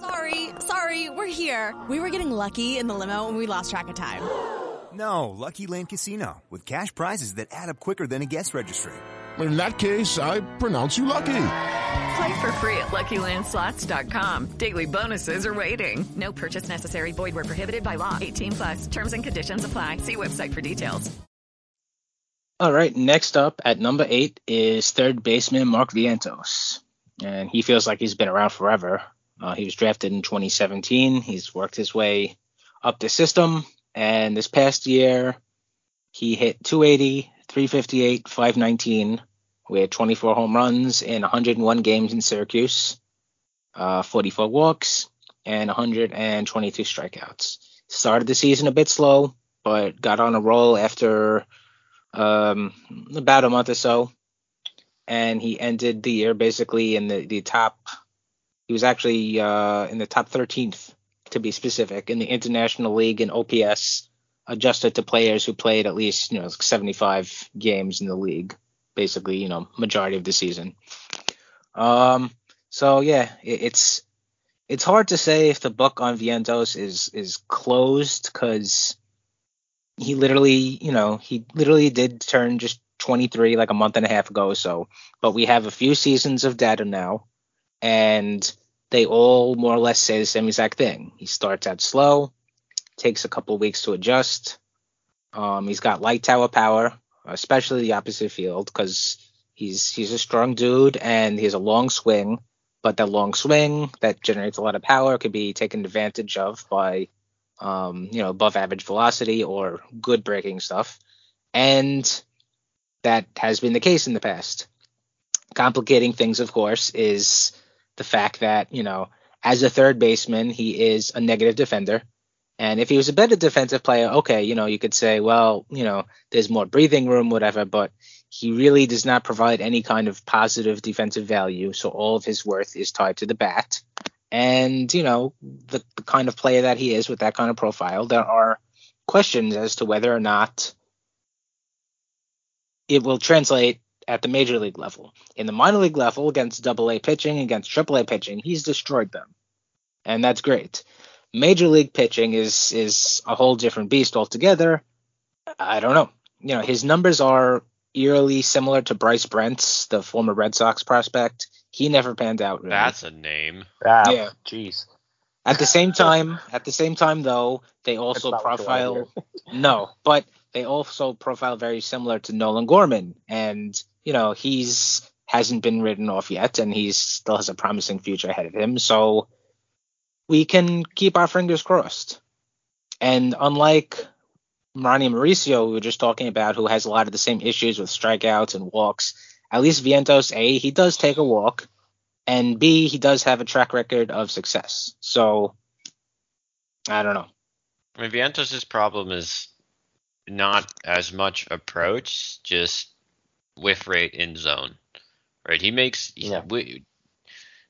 Sorry, sorry, we're here. We were getting lucky in the limo and we lost track of time. No, Lucky Land Casino, with cash prizes that add up quicker than a guest registry. In that case, I pronounce you lucky. Play for free at LuckyLandSlots.com. Daily bonuses are waiting. No purchase necessary. Void where prohibited by law. 18 plus. Terms and conditions apply. See website for details. All right, next up at number eight is third baseman Mark Vientos. And he feels like he's been around forever. Uh, he was drafted in 2017. He's worked his way up the system. And this past year, he hit 280, 358, 519 with 24 home runs in 101 games in Syracuse, uh, 44 walks, and 122 strikeouts. Started the season a bit slow, but got on a roll after um, about a month or so. And he ended the year basically in the, the top, he was actually uh, in the top 13th, to be specific, in the International League in OPS, adjusted to players who played at least, you know, 75 games in the league, basically, you know, majority of the season. Um, so yeah, it, it's it's hard to say if the book on Vientos is is closed because he literally, you know, he literally did turn just 23 like a month and a half ago so. But we have a few seasons of data now, and they all more or less say the same exact thing. He starts out slow, takes a couple weeks to adjust. Um, he's got light tower power, especially the opposite field, because he's he's a strong dude and he has a long swing. But that long swing that generates a lot of power could be taken advantage of by um, you know, above average velocity or good breaking stuff. And that has been the case in the past. Complicating things, of course, is the fact that, you know, as a third baseman, he is a negative defender. And if he was a better defensive player, okay, you know, you could say, well, you know, there's more breathing room, whatever, but he really does not provide any kind of positive defensive value. So all of his worth is tied to the bat. And, you know, the, the kind of player that he is with that kind of profile, there are questions as to whether or not it will translate at the major league level. In the minor league level, against double A pitching, against triple A pitching, he's destroyed them. And that's great. Major league pitching is is a whole different beast altogether. I don't know. You know, his numbers are eerily similar to Bryce Brentz, the former Red Sox prospect. He never panned out. Really. That's a name. Ah, Yeah. Jeez. At the same time, at the same time though, they also not what you wanna profile no, but they also profile very similar to Nolan Gorman, and you know he's hasn't been written off yet, and he still has a promising future ahead of him. So we can keep our fingers crossed. And unlike Ronnie Mauricio, we were just talking about, who has a lot of the same issues with strikeouts and walks, at least Vientos, A, he does take a walk, and B, he does have a track record of success. So I don't know. I mean, Vientos' problem is not as much approach, just whiff rate in zone. Right? He makes Yeah. we,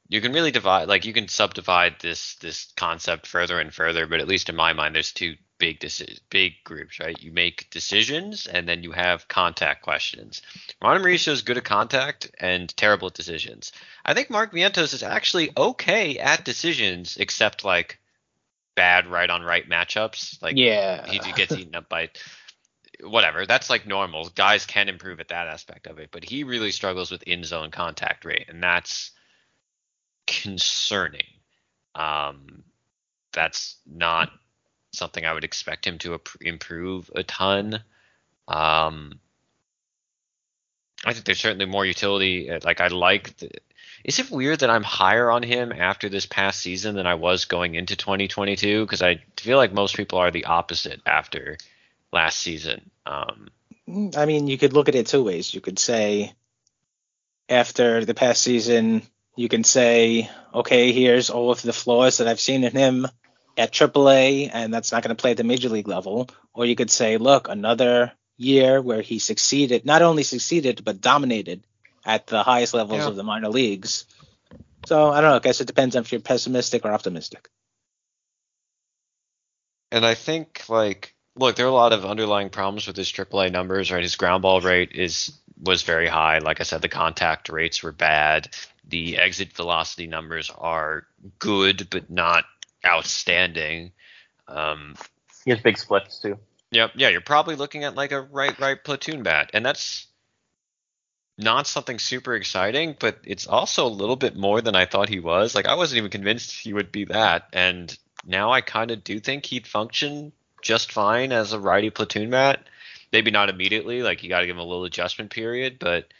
you can really divide like you can subdivide this this concept further and further, but at least in my mind there's two big deci- big groups, right? You make decisions and then you have contact questions. Ron Mauricio is good at contact and terrible at decisions. I think Mark Vientos is actually okay at decisions except like bad right on right matchups. Like Yeah. he gets eaten up by whatever. That's like normal. Guys can improve at that aspect of it, but he really struggles with in zone contact rate, and that's concerning. Um, that's not something I would expect him to improve a ton. Um, I think there's certainly more utility. uh, Like I like. The, is it weird that I'm higher on him after this past season than I was going into 2022? Because I feel like most people are the opposite after last season. Um, I mean, you could look at it two ways. You could say after the past season, You can say, okay, here's all of the flaws that I've seen in him at AAA, and that's not going to play at the major league level. Or you could say, look, another year where he succeeded, not only succeeded, but dominated at the highest levels Yeah. of the minor leagues. So I don't know. I guess it depends on if you're pessimistic or optimistic. And I think like look, there are a lot of underlying problems with his AAA numbers, right? His ground ball rate is was very high. Like I said, the contact rates were bad. The exit velocity numbers are good, but not outstanding. Um, He has big splits too. Yep, yeah, you're probably looking at like a right right platoon bat, and that's not something super exciting, but it's also a little bit more than I thought he was. Like I wasn't even convinced he would be that, and now I kind of do think he'd function just fine as a righty platoon bat. Maybe not immediately, like you got to give him a little adjustment period, but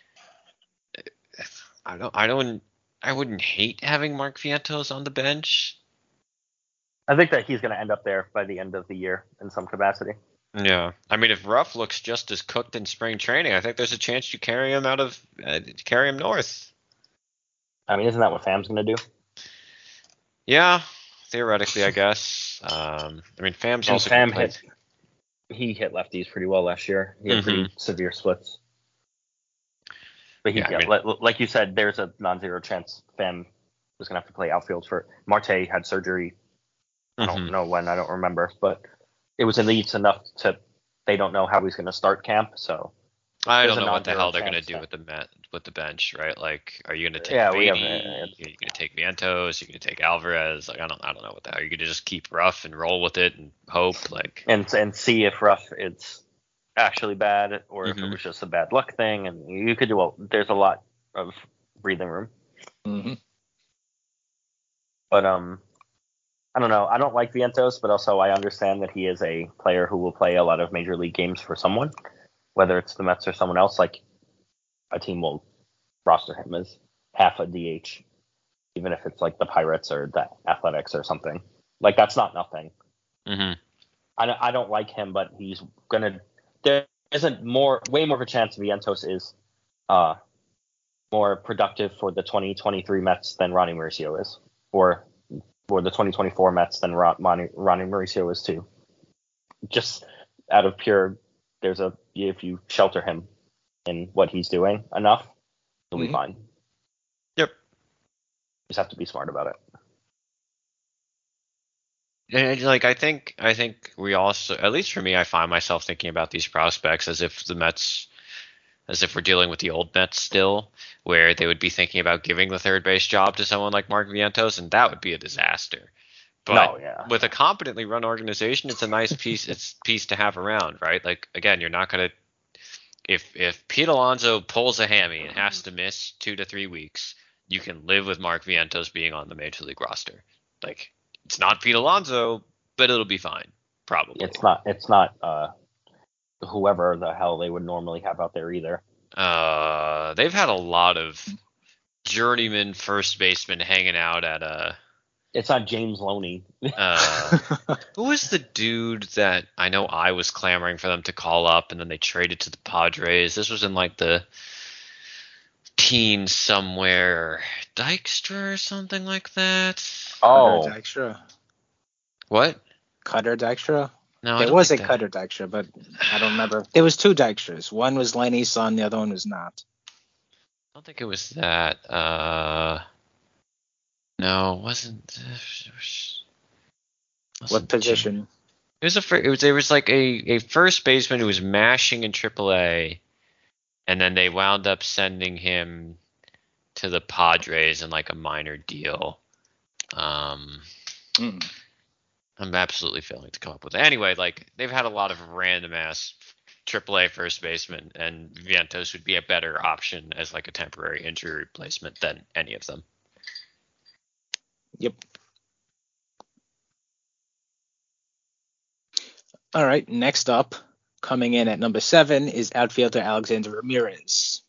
I don't, I don't, I wouldn't hate having Mark Vientos on the bench. I think that he's going to end up there by the end of the year in some capacity. Yeah, I mean, if Ruf looks just as cooked in spring training, I think there's a chance you carry him out of uh, carry him north. I mean, isn't that what Pham's going to do? Yeah, theoretically, I guess. Um, I mean, Pham's And also Pham hit. He hit lefties pretty well last year. He had pretty Mhm. severe splits. But he, Yeah, I mean- like you said, there's a non-zero chance Fam was going to have to play outfield for. Marte had surgery. I don't Mhm. know when. I don't remember, but it was least enough to. They don't know how he's going to start camp, so I don't know what the hell they're gonna do with the met with the bench, right? Like, are you gonna take Yeah, yeah, we have, Baty? uh, Are you gonna take Vientos? Are you gonna take Alvarez? Like, I don't, I don't know what the hell. Are you gonna just keep Ruf and roll with it and hope? Like, and and see if Ruf it's actually bad or if it Mhm. was just a bad luck thing. And you could do a. There's a lot of breathing room. Mm-hmm. But um, I don't know. I don't like Vientos, but also I understand that he is a player who will play a lot of major league games for someone, whether it's the Mets or someone else. Like a team will roster him as half a DH, even if it's like the Pirates or the Athletics or something. Like that's not nothing. hmm I don't, I don't like him, but he's gonna. There isn't more, way more of a chance Vientos is uh more productive for the 2023 Mets than Ronnie Mauricio is, or for the 2024 Mets than Ron, Ronnie, Ronnie Mauricio is too. Just out of pure, there's a if you shelter him in what he's doing enough, he'll be Mhm. fine. Yep. Just have to be smart about it. And like I think I think we also at least for me I find myself thinking about these prospects as if the Mets as if we're dealing with the old Mets still, where they would be thinking about giving the third base job to someone like Mark Vientos, and that would be a disaster. But No, yeah. with a competently run organization, it's a nice piece it's piece to have around, right? Like again, you're not gonna if if Pete Alonso pulls a hammy and has to miss two to three weeks, you can live with Mark Vientos being on the major league roster. Like it's not Pete Alonso, but it'll be fine, probably. It's not. It's not. uh Whoever the hell they would normally have out there either. Uh, they've had a lot of journeyman first baseman hanging out at uh It's not James Loney. uh who was the dude that I know I was clamoring for them to call up and then they traded to the Padres. This was in like the teens somewhere. Dykstra or something like that. Oh. Cutter Dykstra. What? Cutter Dykstra. No, it there don't was a that- Cutter Dykstra, but I don't remember. There was two Dykstras. One was Lenny's son. The other one was not. I don't think it was that. Uh, no, it wasn't. What wasn't position? It was a. It was. There was like a a first baseman who was mashing in AAA, and then they wound up sending him to the Padres in like a minor deal. Um, Hmm. I'm absolutely failing to come up with it. Anyway, like they've had a lot of random ass AAA first baseman, and Vientos would be a better option as like a temporary injury replacement than any of them. Yep. All right. Next up, coming in at number seven is outfielder Alexander Ramirez.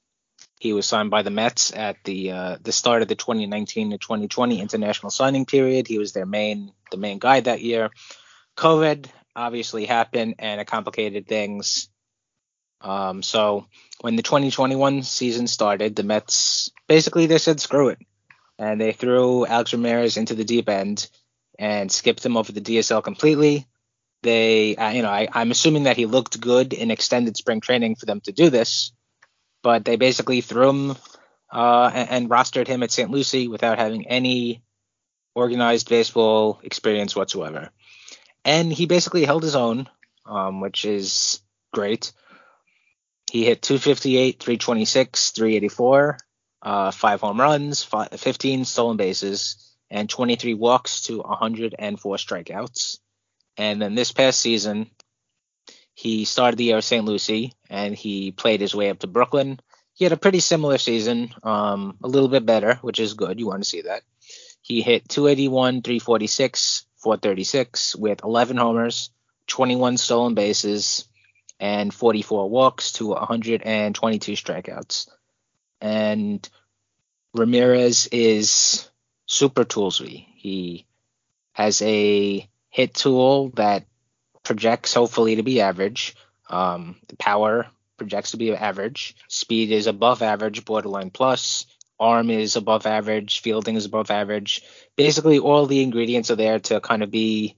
He was signed by the Mets at the uh, the start of the 2019 to 2020 international signing period. He was their main the main guy that year. COVID obviously happened and it complicated things. Um, so when the 2021 season started, the Mets basically they said screw it. And they threw Alex Ramirez into the deep end and skipped him over the DSL completely. They, uh, you know, I, I'm assuming that he looked good in extended spring training for them to do this, but they basically threw him uh, and, and rostered him at St. Lucie without having any organized baseball experience whatsoever. And he basically held his own, um, which is great. He hit 258, 326, 384, uh, five home runs, five, 15 stolen bases, and 23 walks to 104 strikeouts. And then this past season, he started the year at St. Lucie and he played his way up to Brooklyn. He had a pretty similar season, um, a little bit better, which is good. You want to see that. He hit 281, 346, 436 with 11 homers, 21 stolen bases, and 44 walks to 122 strikeouts. And Ramirez is super toolsy. He has a hit tool that projects hopefully to be average. Um, power projects to be average. Speed is above average, borderline plus. Arm is above average. Fielding is above average. Basically, all the ingredients are there to kind of be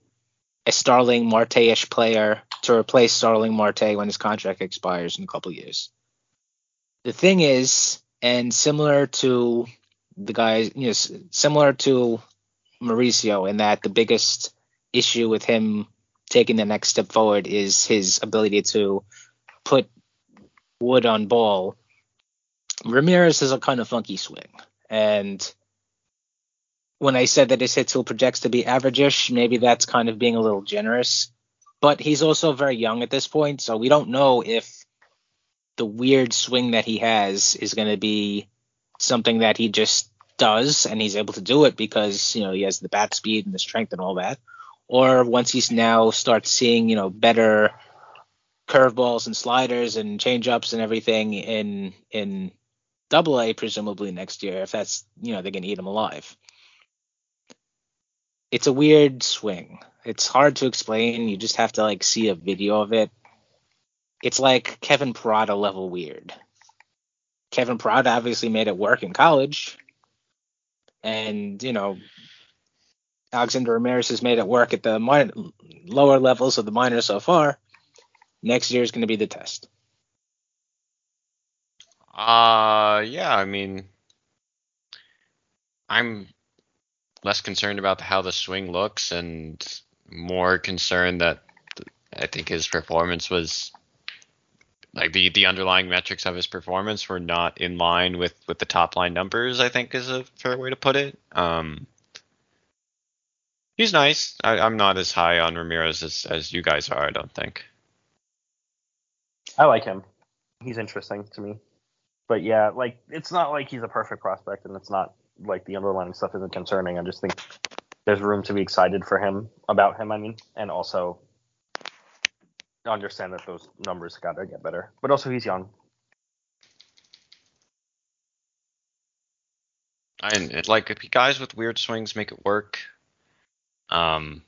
a Starling Marte-ish player to replace Starling Marte when his contract expires in a couple years. The thing is, and similar to the guys, you know, similar to Mauricio in that the biggest issue with him taking the next step forward is his ability to put wood on ball. Ramirez has a kind of funky swing, and when I said that his hit tool projects to be averageish, maybe that's kind of being a little generous. But he's also very young at this point, so we don't know if the weird swing that he has is going to be something that he just does and he's able to do it because you know he has the bat speed and the strength and all that. Or once he's now starts seeing you know better curveballs and sliders and changeups and everything in in double A presumably next year if that's you know they're going to eat him alive. It's a weird swing. It's hard to explain. You just have to like see a video of it it's like Kevin Parada level weird Kevin Parada obviously made it work in college and you know Alexander Ramirez has made it work at the minor, lower levels of the minors so far. Next year is going to be the test. Uh, yeah. I mean, I'm less concerned about how the swing looks and more concerned that I think his performance was like the the underlying metrics of his performance were not in line with with the top line numbers. I think is a fair way to put it. Um, he's nice. I, I'm not as high on Ramirez as as you guys are. I don't think. I like him. He's interesting to me. But yeah, like it's not like he's a perfect prospect, and it's not like the underlying stuff isn't concerning. I just think there's room to be excited for him about him. I mean, and also understand that those numbers got to get better. But also, he's young. And like if you guys with weird swings make it work. Um,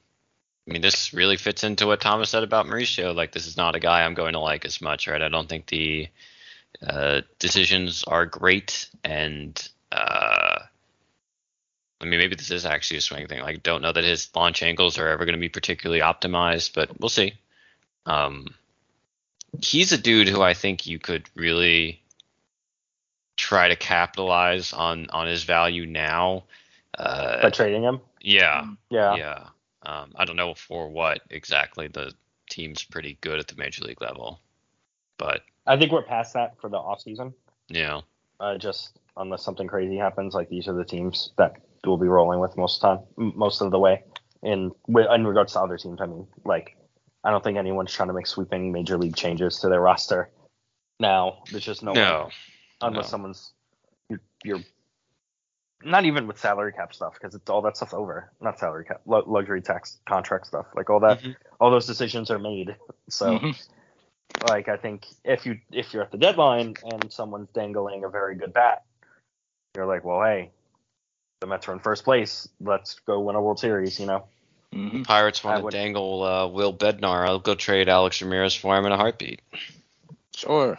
I mean, this really fits into what Thomas said about Mauricio. Like, this is not a guy I'm going to like as much, right? I don't think the uh, decisions are great, and uh, I mean, maybe this is actually a swing thing. Like, don't know that his launch angles are ever going to be particularly optimized, but we'll see. Um, he's a dude who I think you could really try to capitalize on on his value now. Uh, By trading him? Yeah. Yeah. Yeah. Um, I don't know for what exactly. The team's pretty good at the major league level, but I think we're past that for the off season. yeah. Uh, just unless something crazy happens, like these are the teams that we'll be rolling with most of the time, most of the way. In in regards to other teams, I mean, like I don't think anyone's trying to make sweeping major league changes to their roster now. There's just no, No. one, unless No. someone's you're, you're not even with salary cap stuff because it's all that stuff's over. Not salary cap, lu- luxury tax contract stuff. Like all that, Mhm. all those decisions are made. So Mhm. like I think if you if you're at the deadline and someone's dangling a very good bat, you're like, well, hey, the Mets are in first place. Let's go win a World Series. You know. Mhm. Pirates want to dangle uh, Will Bednar. I'll go trade Alex Ramirez for him in a heartbeat. Sure.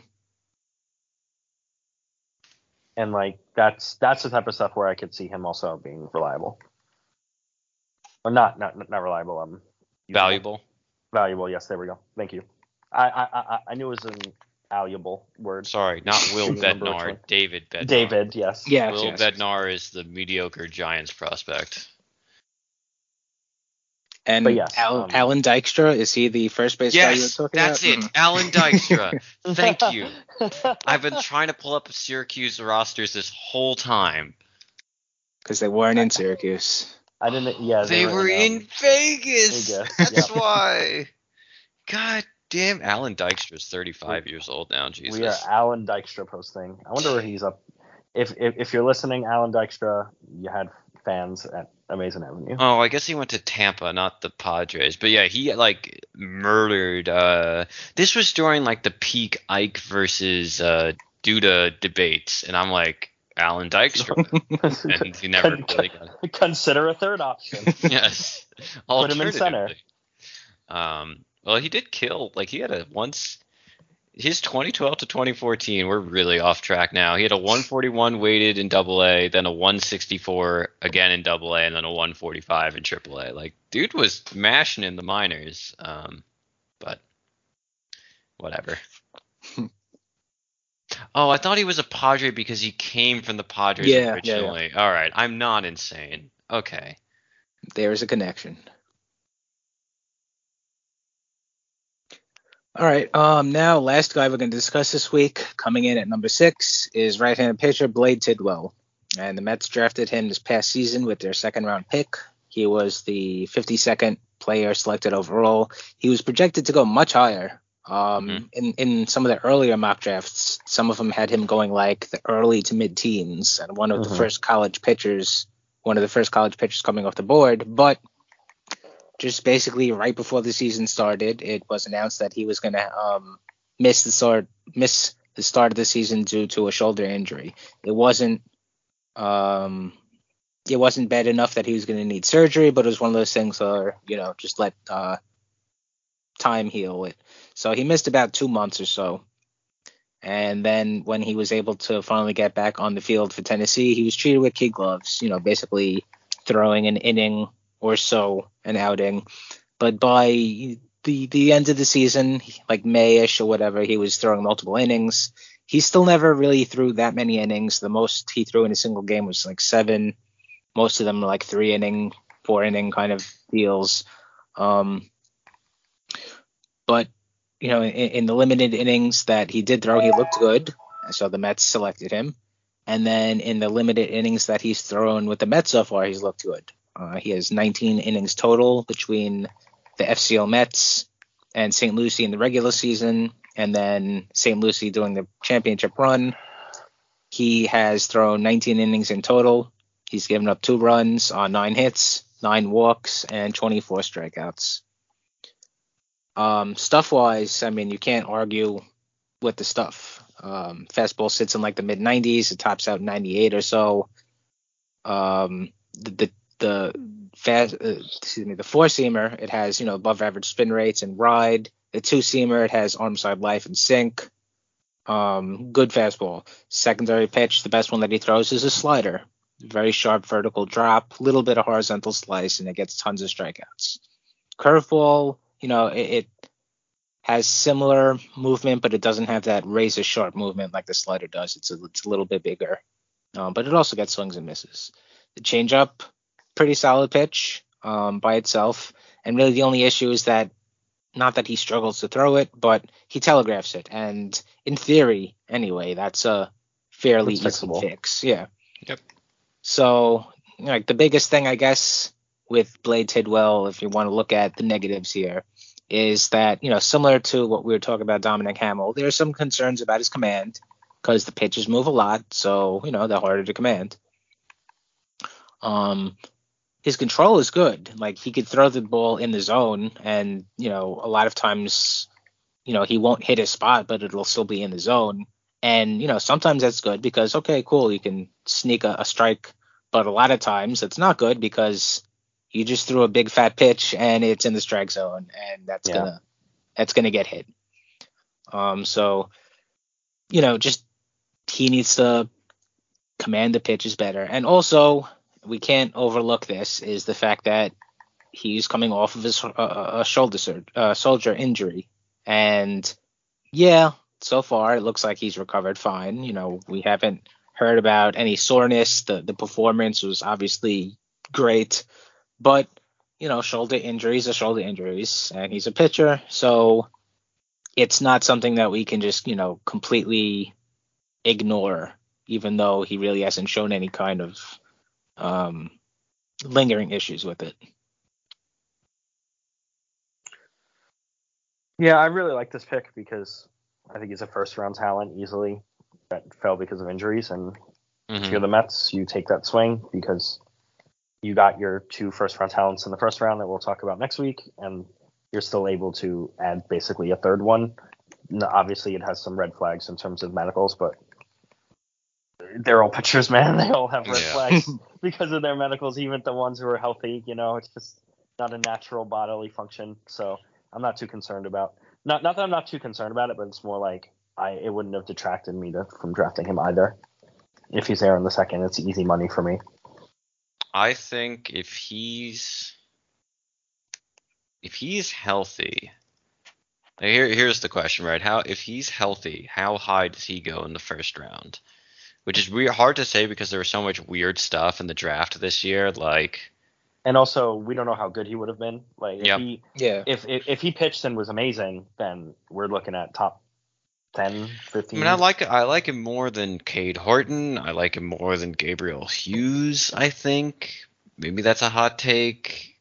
and like that's that's the type of stuff where I could see him also being reliable. Or not not not reliable. Um, Valuable. valuable. Yes, there we go. Thank you. I I I, I knew it was an valuable word. Sorry, not Will Bednar. David Bednar. David, yes. Yes, Will yes. Bednar is the mediocre Giants prospect. And But yes, Al- um, Allan Dykstra is he the first base guy you were Yes, talking that's about? it. Mhm. Allan Dykstra. Thank you. I've been trying to pull up Syracuse rosters this whole time. because they weren't in Syracuse. I didn't. Yeah, They were in um, Vegas. Vegas, That's yeah. why. God damn, Allan Dykstra's 35 years old now. Jesus. We are Allan Dykstra posting. I wonder where he's up. If, if if you're listening, Allan Dykstra, you had fans at Amazin' Avenue. Oh, I guess he went to Tampa, not the Padres. But yeah, he like murdered. uh This was during like the peak Ike versus uh Duda debates, and I'm like Allan Dykstra, and he never Con- really got. Consider a third option. yes. Put him in center. Um. Well, he did kill. Like he had a once. His 2012 to 2014, we're really off track now. He had a 141 weighted in Double A, then a 164 again in Double A, and then a 145 in Triple A. Like, dude was mashing in the minors. Um, but whatever. oh, I thought he was a Padre because he came from the Padres Yeah, yeah, yeah. originally. All right, I'm not insane. Okay. There's a connection. All right. Um. Now, last guy we're going to discuss this week, coming in at number six, is right-handed pitcher Blade Tidwell, and the Mets drafted him this past season with their second-round pick. He was the 52nd player selected overall. He was projected to go much higher. Um, in in some of the earlier mock drafts, some of them had him going like the early to mid-teens, and one of the Mhm. first college pitchers, one of the first college pitchers coming off the board. But just basically right before the season started, it was announced that he was going to um, miss the start miss the start of the season due to a shoulder injury. It wasn't um, it wasn't bad enough that he was going to need surgery, but it was one of those things where you know just let uh, time heal it. So he missed about two months or so. And then when he was able to finally get back on the field for Tennessee, he was treated with kid gloves, you know, basically throwing an inning or so an outing. But by the the end of the season, like Mayish or whatever, he was throwing multiple innings. He still never really threw that many innings. The most he threw in a single game was like seven. Most of them like three inning, four inning kind of deals. Um, but you know, in, in the limited innings that he did throw, he looked good. So the Mets selected him. And then in the limited innings that he's thrown with the Mets so far, he's looked good. Uh, he has 19 innings total between the FCL Mets and St. Lucie in the regular season, and then St. Lucie doing the championship run. He has thrown 19 innings in total. He's given up two runs on nine hits, nine walks, and 24 strikeouts. Um, stuff wise, I mean, you can't argue with the stuff. Um, fastball sits in like the mid 90s. It tops out 98 or so. Um, the the, the fast, uh, excuse me, the four seamer it has you know above average spin rates and ride. The two seamer it has arm side life and sink. Um, good fastball. Secondary pitch, the best one that he throws is a slider. Very sharp vertical drop, little bit of horizontal slice, and it gets tons of strikeouts. Curveball, you know, it, it has similar movement, but it doesn't have that razor sharp movement like the slider does. It's a, it's a little bit bigger, um, but it also gets swings and misses. The changeup, pretty solid pitch um, by itself, and really the only issue is that not that he struggles to throw it, but he telegraphs it, and in theory, anyway, that's a fairly It's easy fixable. fix. Yeah. Yep. So, like the biggest thing, I guess, with Blade Tidwell, if you want to look at the negatives here, is that you know similar to what we were talking about Dominic Hamel, there are some concerns about his command because the pitches move a lot, so you know they're harder to command. Um, his control is good. Like he could throw the ball in the zone, and you know a lot of times, you know he won't hit his spot, but it'll still be in the zone. And you know sometimes that's good because okay, cool, you can sneak a, a strike, but a lot of times it's not good because you just threw a big fat pitch and it's in the strike zone, and that's Yeah. gonna that's gonna get hit. Um, so you know just he needs to command the pitches better. And also, we can't overlook this is the fact that he's coming off of his uh, a shoulder sur- uh, soldier injury, and yeah, so far it looks like he's recovered fine. You know, we haven't heard about any soreness. The the performance was obviously great, but you know, shoulder injuries are shoulder injuries, and he's a pitcher, so it's not something that we can just you know completely ignore, even though he really hasn't shown any kind of um, lingering issues with it. Yeah, I really like this pick because I think he's a first round talent easily that fell because of injuries. And Mhm. if you're the Mets, you take that swing because you got your two first round talents in the first round that we'll talk about next week, and you're still able to add basically a third one. No, obviously, it has some red flags in terms of medicals, but they're all pitchers, man. They all have red Yeah. flags because of their medicals, even the ones who are healthy. You know, it's just not a natural bodily function. So I'm not too concerned about. Not not that I'm not too concerned about it, but it's more like I it wouldn't have detracted me to, from drafting him either. If he's there in the second, it's easy money for me. I think if he's if he's healthy, here here's the question, right? How if he's healthy, how high does he go in the first round? Which is weird, hard to say because there was so much weird stuff in the draft this year. Like, And also, we don't know how good he would have been. Like, if Yep. he Yeah. if, if if he pitched and was amazing, then we're looking at top 10, 15. I mean, I like I like him more than Cade Horton. I like him more than Gabriel Hughes. I think maybe that's a hot take.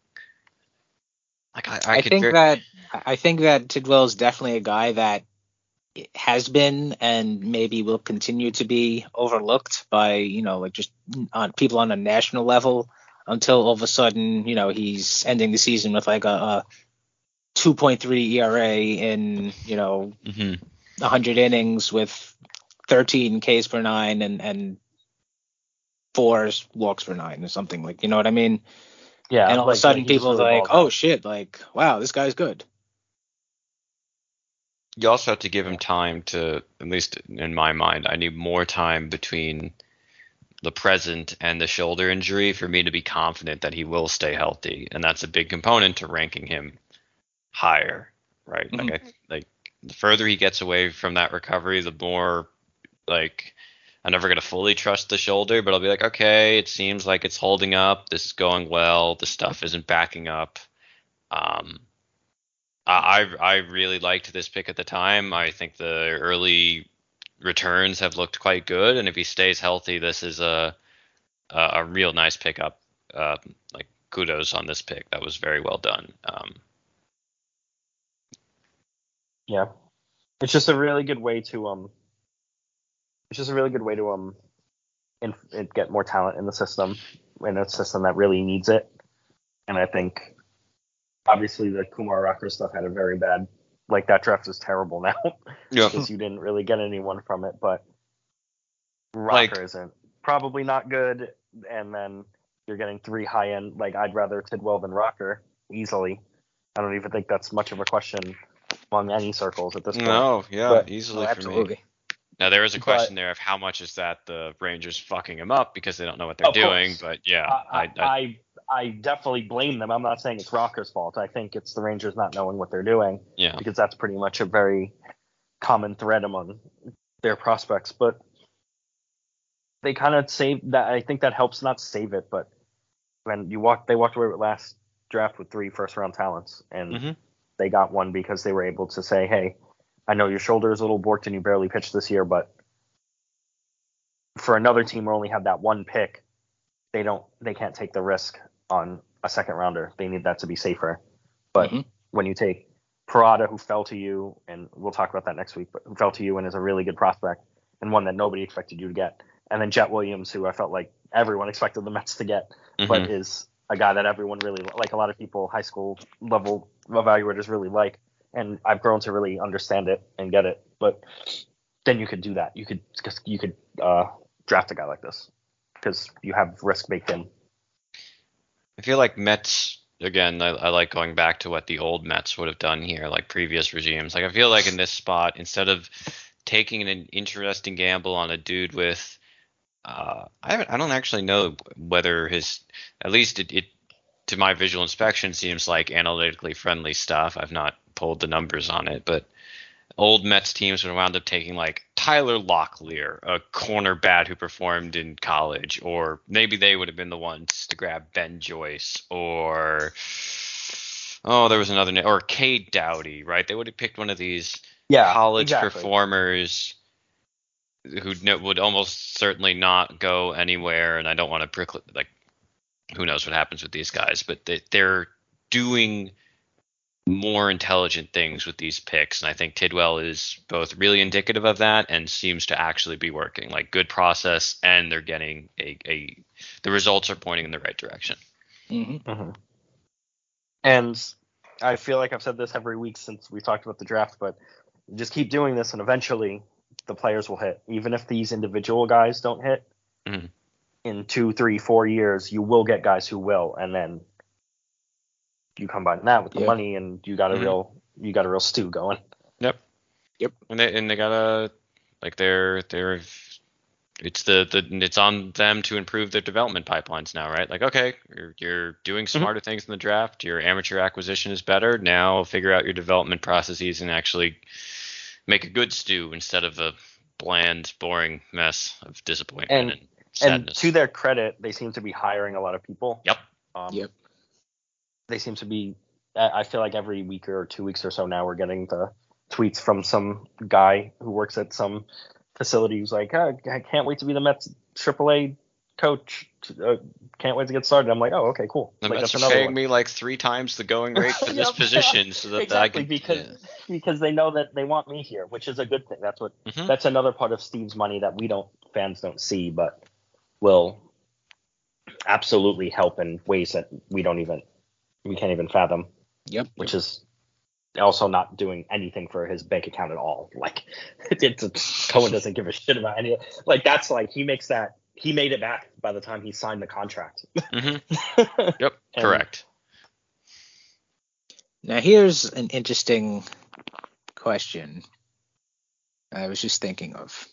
Like I, I, I, could think ver- that I think that Tidwell is definitely a guy that has been and maybe will continue to be overlooked by you know like just on people on a national level until all of a sudden you know he's ending the season with like a, a 2.3 ERA in you know Mhm. 100 innings with 13 Ks per nine and and four walks per nine or something like you know what I mean? Yeah, and all like- of a sudden like people are like oh shit like wow this guy's good You also have to give him time to, at least in my mind, I need more time between the present and the shoulder injury for me to be confident that he will stay healthy, and that's a big component to ranking him higher, right? Like, I, like the further he gets away from that recovery, the more like I'm never gonna fully trust the shoulder, but I'll be like, okay, it seems like it's holding up. This is going well. The stuff isn't backing up. Um, I I really liked this pick at the time. I think the early returns have looked quite good, and if he stays healthy, this is a a, a real nice pickup. Uh, like kudos on this pick. That was very well done. Um, Yeah, it's just a really good way to um. It's just a really good way to um, in, it get more talent in the system in a system that really needs it. And I think, obviously, the Kumar Rocker stuff had a very bad. Like that draft is terrible now Yeah. because you didn't really get anyone from it. But Rocker Like- isn't probably not good, and then you're getting three high end. Like I'd rather Tidwell than Rocker easily. I don't even think that's much of a question among any circles at this point. no, yeah, But- easily Oh, for me. Now there is a But- question there of how much is that the Rangers fucking him up because they don't know what they're doing. course. But yeah, I, I, I, I definitely blame them. I'm not saying it's Rocker's fault. I think it's the Rangers not knowing what they're doing yeah, because that's pretty much a very common thread among their prospects. But they kind of save that. I think that helps not save it, but when you walk, they walked away with last draft with three first round talents, and Mhm. they got one because they were able to say, "Hey, I know your shoulder is a little borked and you barely pitched this year, but for another team who only have that one pick, they don't, they can't take the risk on a second rounder. They need that to be safer. But Mhm. when you take Parada, who fell to you, and we'll talk about that next week, but who fell to you and is a really good prospect and one that nobody expected you to get, and then Jett Williams, who I felt like everyone expected the Mets to get, but Mhm. is a guy that everyone really like. A lot of people, high school level evaluators, really like, and I've grown to really understand it and get it. But then you could do that. You could you could uh, draft a guy like this because you have risk baked in. I feel like Mets again. I, I like going back to what the old Mets would have done here, like previous regimes. Like I feel like in this spot, instead of taking an interesting gamble on a dude with Uh, I. I don't actually know whether his. At least it, it, to my visual inspection, seems like analytically friendly stuff. I've not pulled the numbers on it, but old Mets teams would wound up taking like Tyler Locklear, a corner bat who performed in college, or maybe they would have been the ones to grab Ben Joyce, or oh, there was another name, or Cade Doughty, right? They would have picked one of these Yeah, college exactly. performers who would almost certainly not go anywhere. And I don't want to prickle like who knows what happens with these guys, but they, they're doing more intelligent things with these picks, and I think Tidwell is both really indicative of that and seems to actually be working. Like good process, and they're getting a, a the results are pointing in the right direction. Mhm. And I feel like I've said this every week since we talked about the draft, but just keep doing this, and eventually the players will hit. Even if these individual guys don't hit, Mhm. in two, three, four years, you will get guys who will, and then you combine that with the Yeah. money, and you got a Mhm. real, you got a real stew going. Yep. Yep. And they and they got a like they're they're it's the the it's on them to improve their development pipelines now, right? Like okay, you're you're doing smarter things in the draft. Your amateur acquisition is better. Now figure out your development processes and actually make a good stew instead of a bland, boring mess of disappointment and, And- And to their credit, they seem to be hiring a lot of people. Yep. Um, Yep. They seem to be. I I feel like every week or two weeks or so now, we're getting the tweets from some guy who works at some facility who's like, "Ah, I can't wait to be the Mets AAA coach. Uh, can't wait to get started. I'm like, oh, okay, cool. the like, Mets that's are paying one. me like three times the going rate for this Yep. position, so that I exactly can because because they know that they want me here, which is a good thing. That's what Mhm. that's another part of Steve's money that we don't fans don't see, but will absolutely help in ways that we don't even we can't even fathom. Yep. Which is also not doing anything for his bank account at all. Like it's Cohen doesn't give a shit about any like that's like he makes that he made it back by the time he signed the contract. Mhm. Yep. And- Correct. Now here's an interesting question. I was just thinking of.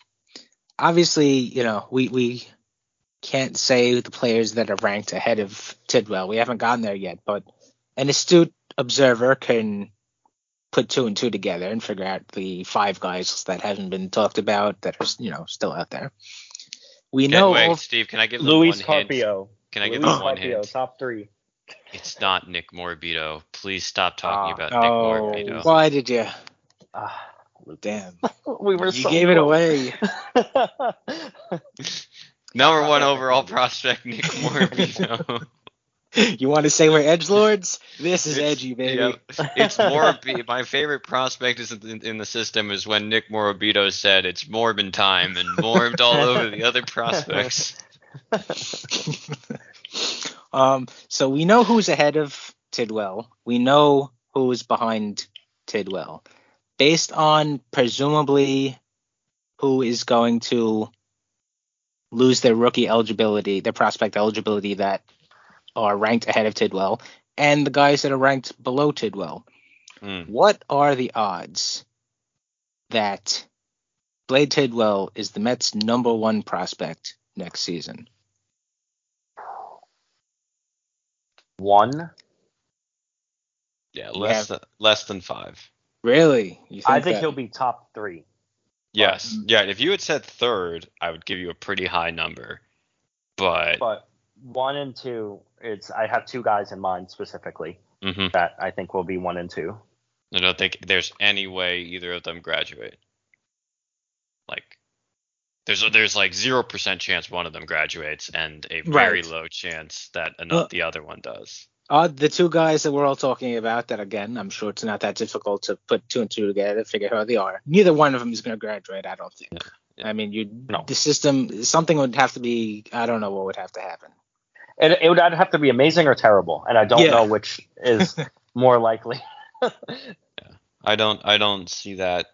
Obviously, you know, we we can't say the players that are ranked ahead of Tidwell. We haven't gotten there yet, but an astute observer can put two and two together and figure out the five guys that haven't been talked about that are you know still out there. We Okay, know wait, all- Steve, can I give them Luis one hint? Carpio. Can I give Luis one Carpio, hint? top three. It's not Nick Morabito. Please stop talking Ah, about oh, Nick Morabito. why did you? Ah, Damn, we were you so gave it away. Number one overall prospect, Nick Morabito. You want to say we're edge lords? This is edgy, baby. Yep. It's Morbi. My favorite prospect is in, in the system is when Nick Morabito said it's Morbin time and morbed all over the other prospects. Um, so we know who's ahead of Tidwell. We know who's behind Tidwell. Based on presumably who is going to lose their rookie eligibility, their prospect eligibility that are ranked ahead of Tidwell, and the guys that are ranked below Tidwell. Hmm. What are the odds that Blade Tidwell is the Mets' number one prospect next season? One. Yeah, less have- than less than five. Really? You I think that- he'll be top three. Yes. Yeah. If you had said third, I would give you a pretty high number. But, But one and two, it's I have two guys in mind specifically mhm. that I think will be one and two. I don't think there's any way either of them graduate. Like, there's there's like zero percent chance one of them graduates, and a very Right. low chance that another, Uh, the other one does. Uh, the two guys that we're all talking about, that again, I'm sure it's not that difficult to put two and two together, figure out how they are. Neither one of them is going to graduate, I don't think. I mean, you No. the system, something would have to be, I don't know what would have to happen. It, it would either have to be amazing or terrible, and I don't Yeah. know which is more likely. yeah. I don't I don't see that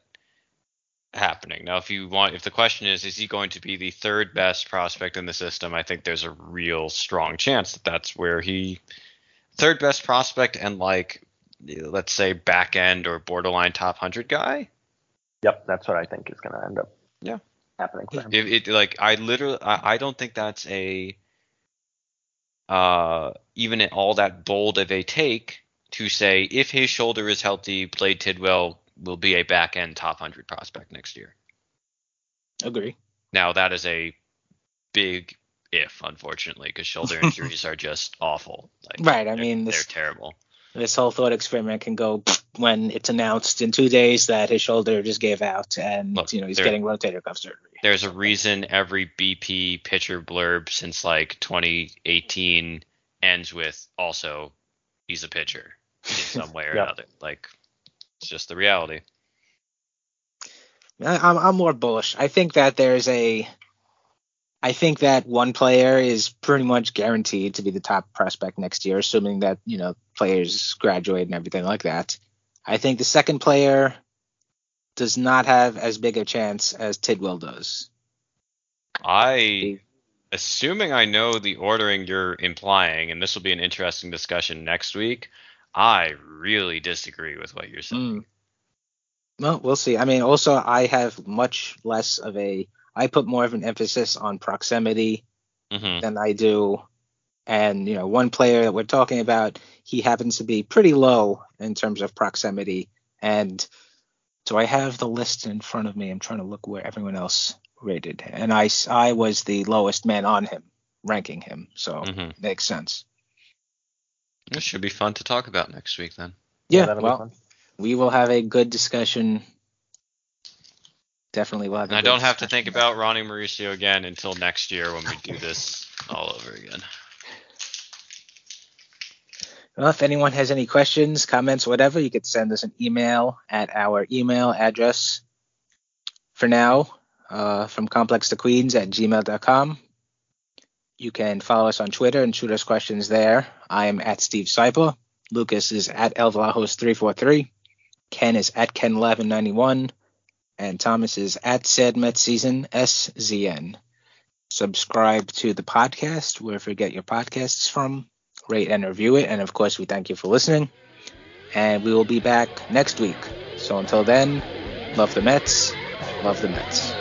happening. Now if you want if the question is is he going to be the third best prospect in the system, I think there's a real strong chance that that's where he third best prospect and like let's say back end or borderline top 100 guy. Yep, that's what I think is going to end up. Yeah. happening. It, it like I literally I, I don't think that's a uh even at all that bold of a take to say if his shoulder is healthy, Blade Tidwell will be a back end top hundred prospect next year. Agree. Now that is a big if, unfortunately, because shoulder injuries are just awful. Like, Right, I mean, they're terrible. This whole thought experiment can go when it's announced in two days that his shoulder just gave out and Look, you know he's there- getting rotator cuff surgery. There's a reason every BP pitcher blurb since like 2018 ends with also he's a pitcher in some way or Yeah. another. Like it's just the reality. I- I'm I'm more bullish. I think that there's a I think that one player is pretty much guaranteed to be the top prospect next year, assuming that, you know, players graduate and everything like that. I think the second player does not have as big a chance as Tidwell does. I assuming I know the ordering you're implying, and this will be an interesting discussion next week. I really disagree with what you're saying. Mm. Well, we'll see. I mean, also I have much less of a I put more of an emphasis on proximity Mhm. than I do. And you know, one player that we're talking about, he happens to be pretty low in terms of proximity. And so I have the list in front of me. I'm trying to look where everyone else rated, and I I was the lowest man on him, ranking him. So Mhm. makes sense. This should be fun to talk about next week then. Yeah, that'll well, we will have a good discussion. Definitely will have. And I good don't have to think about Ronnie Mauricio again until next year when we do this all over again. Well, if anyone has any questions, comments, whatever, you could send us an email at our email address for now uh, from complex to queens at gmail.com. You can follow us on Twitter and shoot us questions there. I am at Steve Sypa. Lucas is at Elvlajos343. Ken is at Ken1191. And Thomas is at Sad Season SZN. Subscribe to the podcast wherever you get your podcasts from rate and review it. And of course, we thank you for listening. And we will be back next week. So until then, love the Mets, love the Mets.